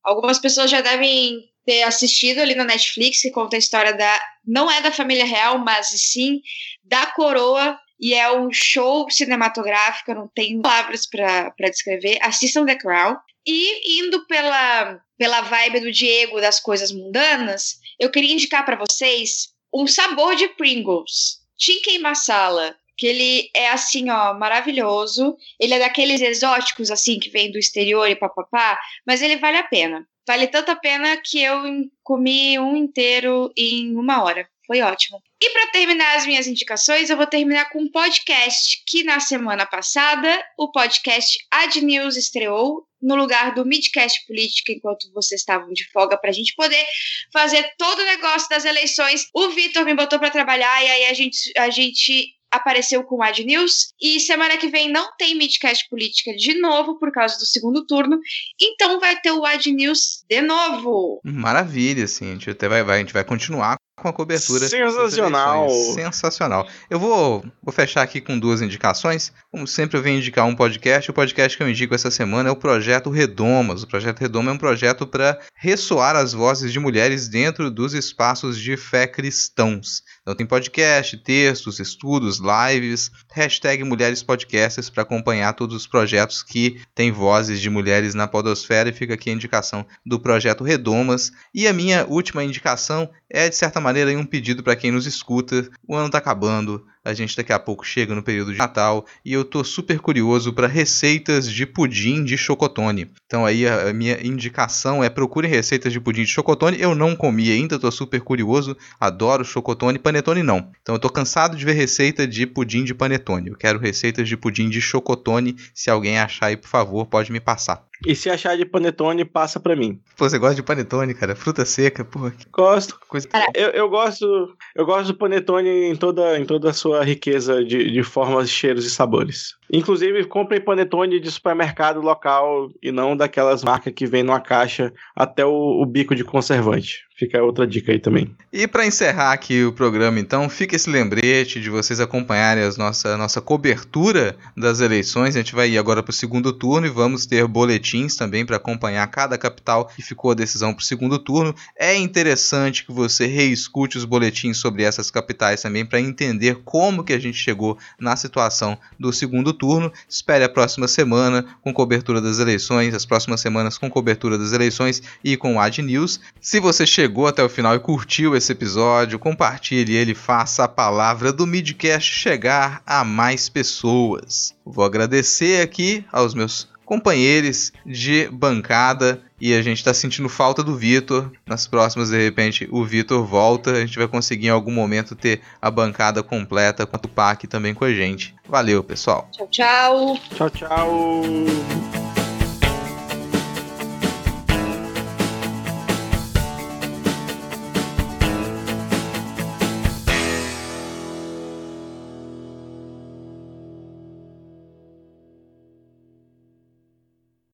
D: algumas pessoas já devem ter assistido ali na Netflix, que conta a história da não é da família real, mas sim da coroa e é um show cinematográfico, não tenho palavras para descrever. Assistam The Crown. E indo pela, pela vibe do Diego das coisas mundanas, eu queria indicar para vocês um sabor de Pringles. Tikka masala. Que ele é assim, ó, maravilhoso. Ele é daqueles exóticos, assim, que vem do exterior e papapá, mas ele vale a pena. Vale tanto a pena que eu comi um inteiro em uma hora. Foi ótimo. E para terminar as minhas indicações, eu vou terminar com um podcast que na semana passada o podcast Ad News estreou no lugar do Midcast Política enquanto vocês estavam de folga para a gente poder fazer todo o negócio das eleições. O Vitor me botou para trabalhar e aí a gente, a gente apareceu com o Ad News. E semana que vem não tem Midcast Política de novo por causa do segundo turno. Então vai ter o Ad News de novo.
A: Maravilha, assim, a gente até vai, vai, a gente vai continuar com a cobertura.
B: Sensacional.
A: Sensacional. Eu vou, vou fechar aqui com duas indicações. Como sempre, eu venho indicar um podcast. O podcast que eu indico essa semana é o Projeto Redomas. O Projeto Redoma é um projeto para ressoar as vozes de mulheres dentro dos espaços de fé cristãos. Então tem podcast, textos, estudos, lives, hashtag Mulheres Podcasters para acompanhar todos os projetos que têm vozes de mulheres na podosfera e fica aqui a indicação do Projeto Redomas. E a minha última indicação é, de certa maneira, um pedido para quem nos escuta. O ano tá acabando, a gente daqui a pouco chega no período de Natal e eu tô super curioso para receitas de pudim de chocotone. Então aí a minha indicação é procure receitas de pudim de chocotone. Eu não comi ainda, tô super curioso, adoro chocotone, panetone não. Então eu tô cansado de ver receita de pudim de panetone. Eu quero receitas de pudim de chocotone. Se alguém achar aí, por favor, pode me passar.
B: E se achar de panetone, passa pra mim.
A: Pô, você gosta de panetone, cara? Fruta seca, porra,
B: Gosto.
A: coisa.
B: Eu, eu gosto eu gosto do panetone em toda, em toda a sua riqueza de, de formas, cheiros e sabores. Inclusive, comprem panetone de supermercado local e não daquelas marcas que vem numa caixa até o, o bico de conservante. Fica outra dica aí também.
A: E para encerrar aqui o programa, então, fica esse lembrete de vocês acompanharem a nossa, nossa cobertura das eleições. A gente vai ir agora para o segundo turno e vamos ter boletins também para acompanhar cada capital que ficou a decisão para o segundo turno. É interessante que você reescute os boletins sobre essas capitais também para entender como que a gente chegou na situação do segundo turno. Espere a próxima semana com cobertura das eleições, as próximas semanas com cobertura das eleições e com o Ad News. Se você chegou até o final e curtiu esse episódio, compartilhe ele, faça a palavra do Midcast chegar a mais pessoas. Vou agradecer aqui aos meus companheiros de bancada e a gente tá sentindo falta do Vitor. Nas próximas, de repente, o Vitor volta. A gente vai conseguir em algum momento ter a bancada completa com o Tupac também com a gente. Valeu, pessoal.
D: Tchau, tchau.
B: Tchau, tchau.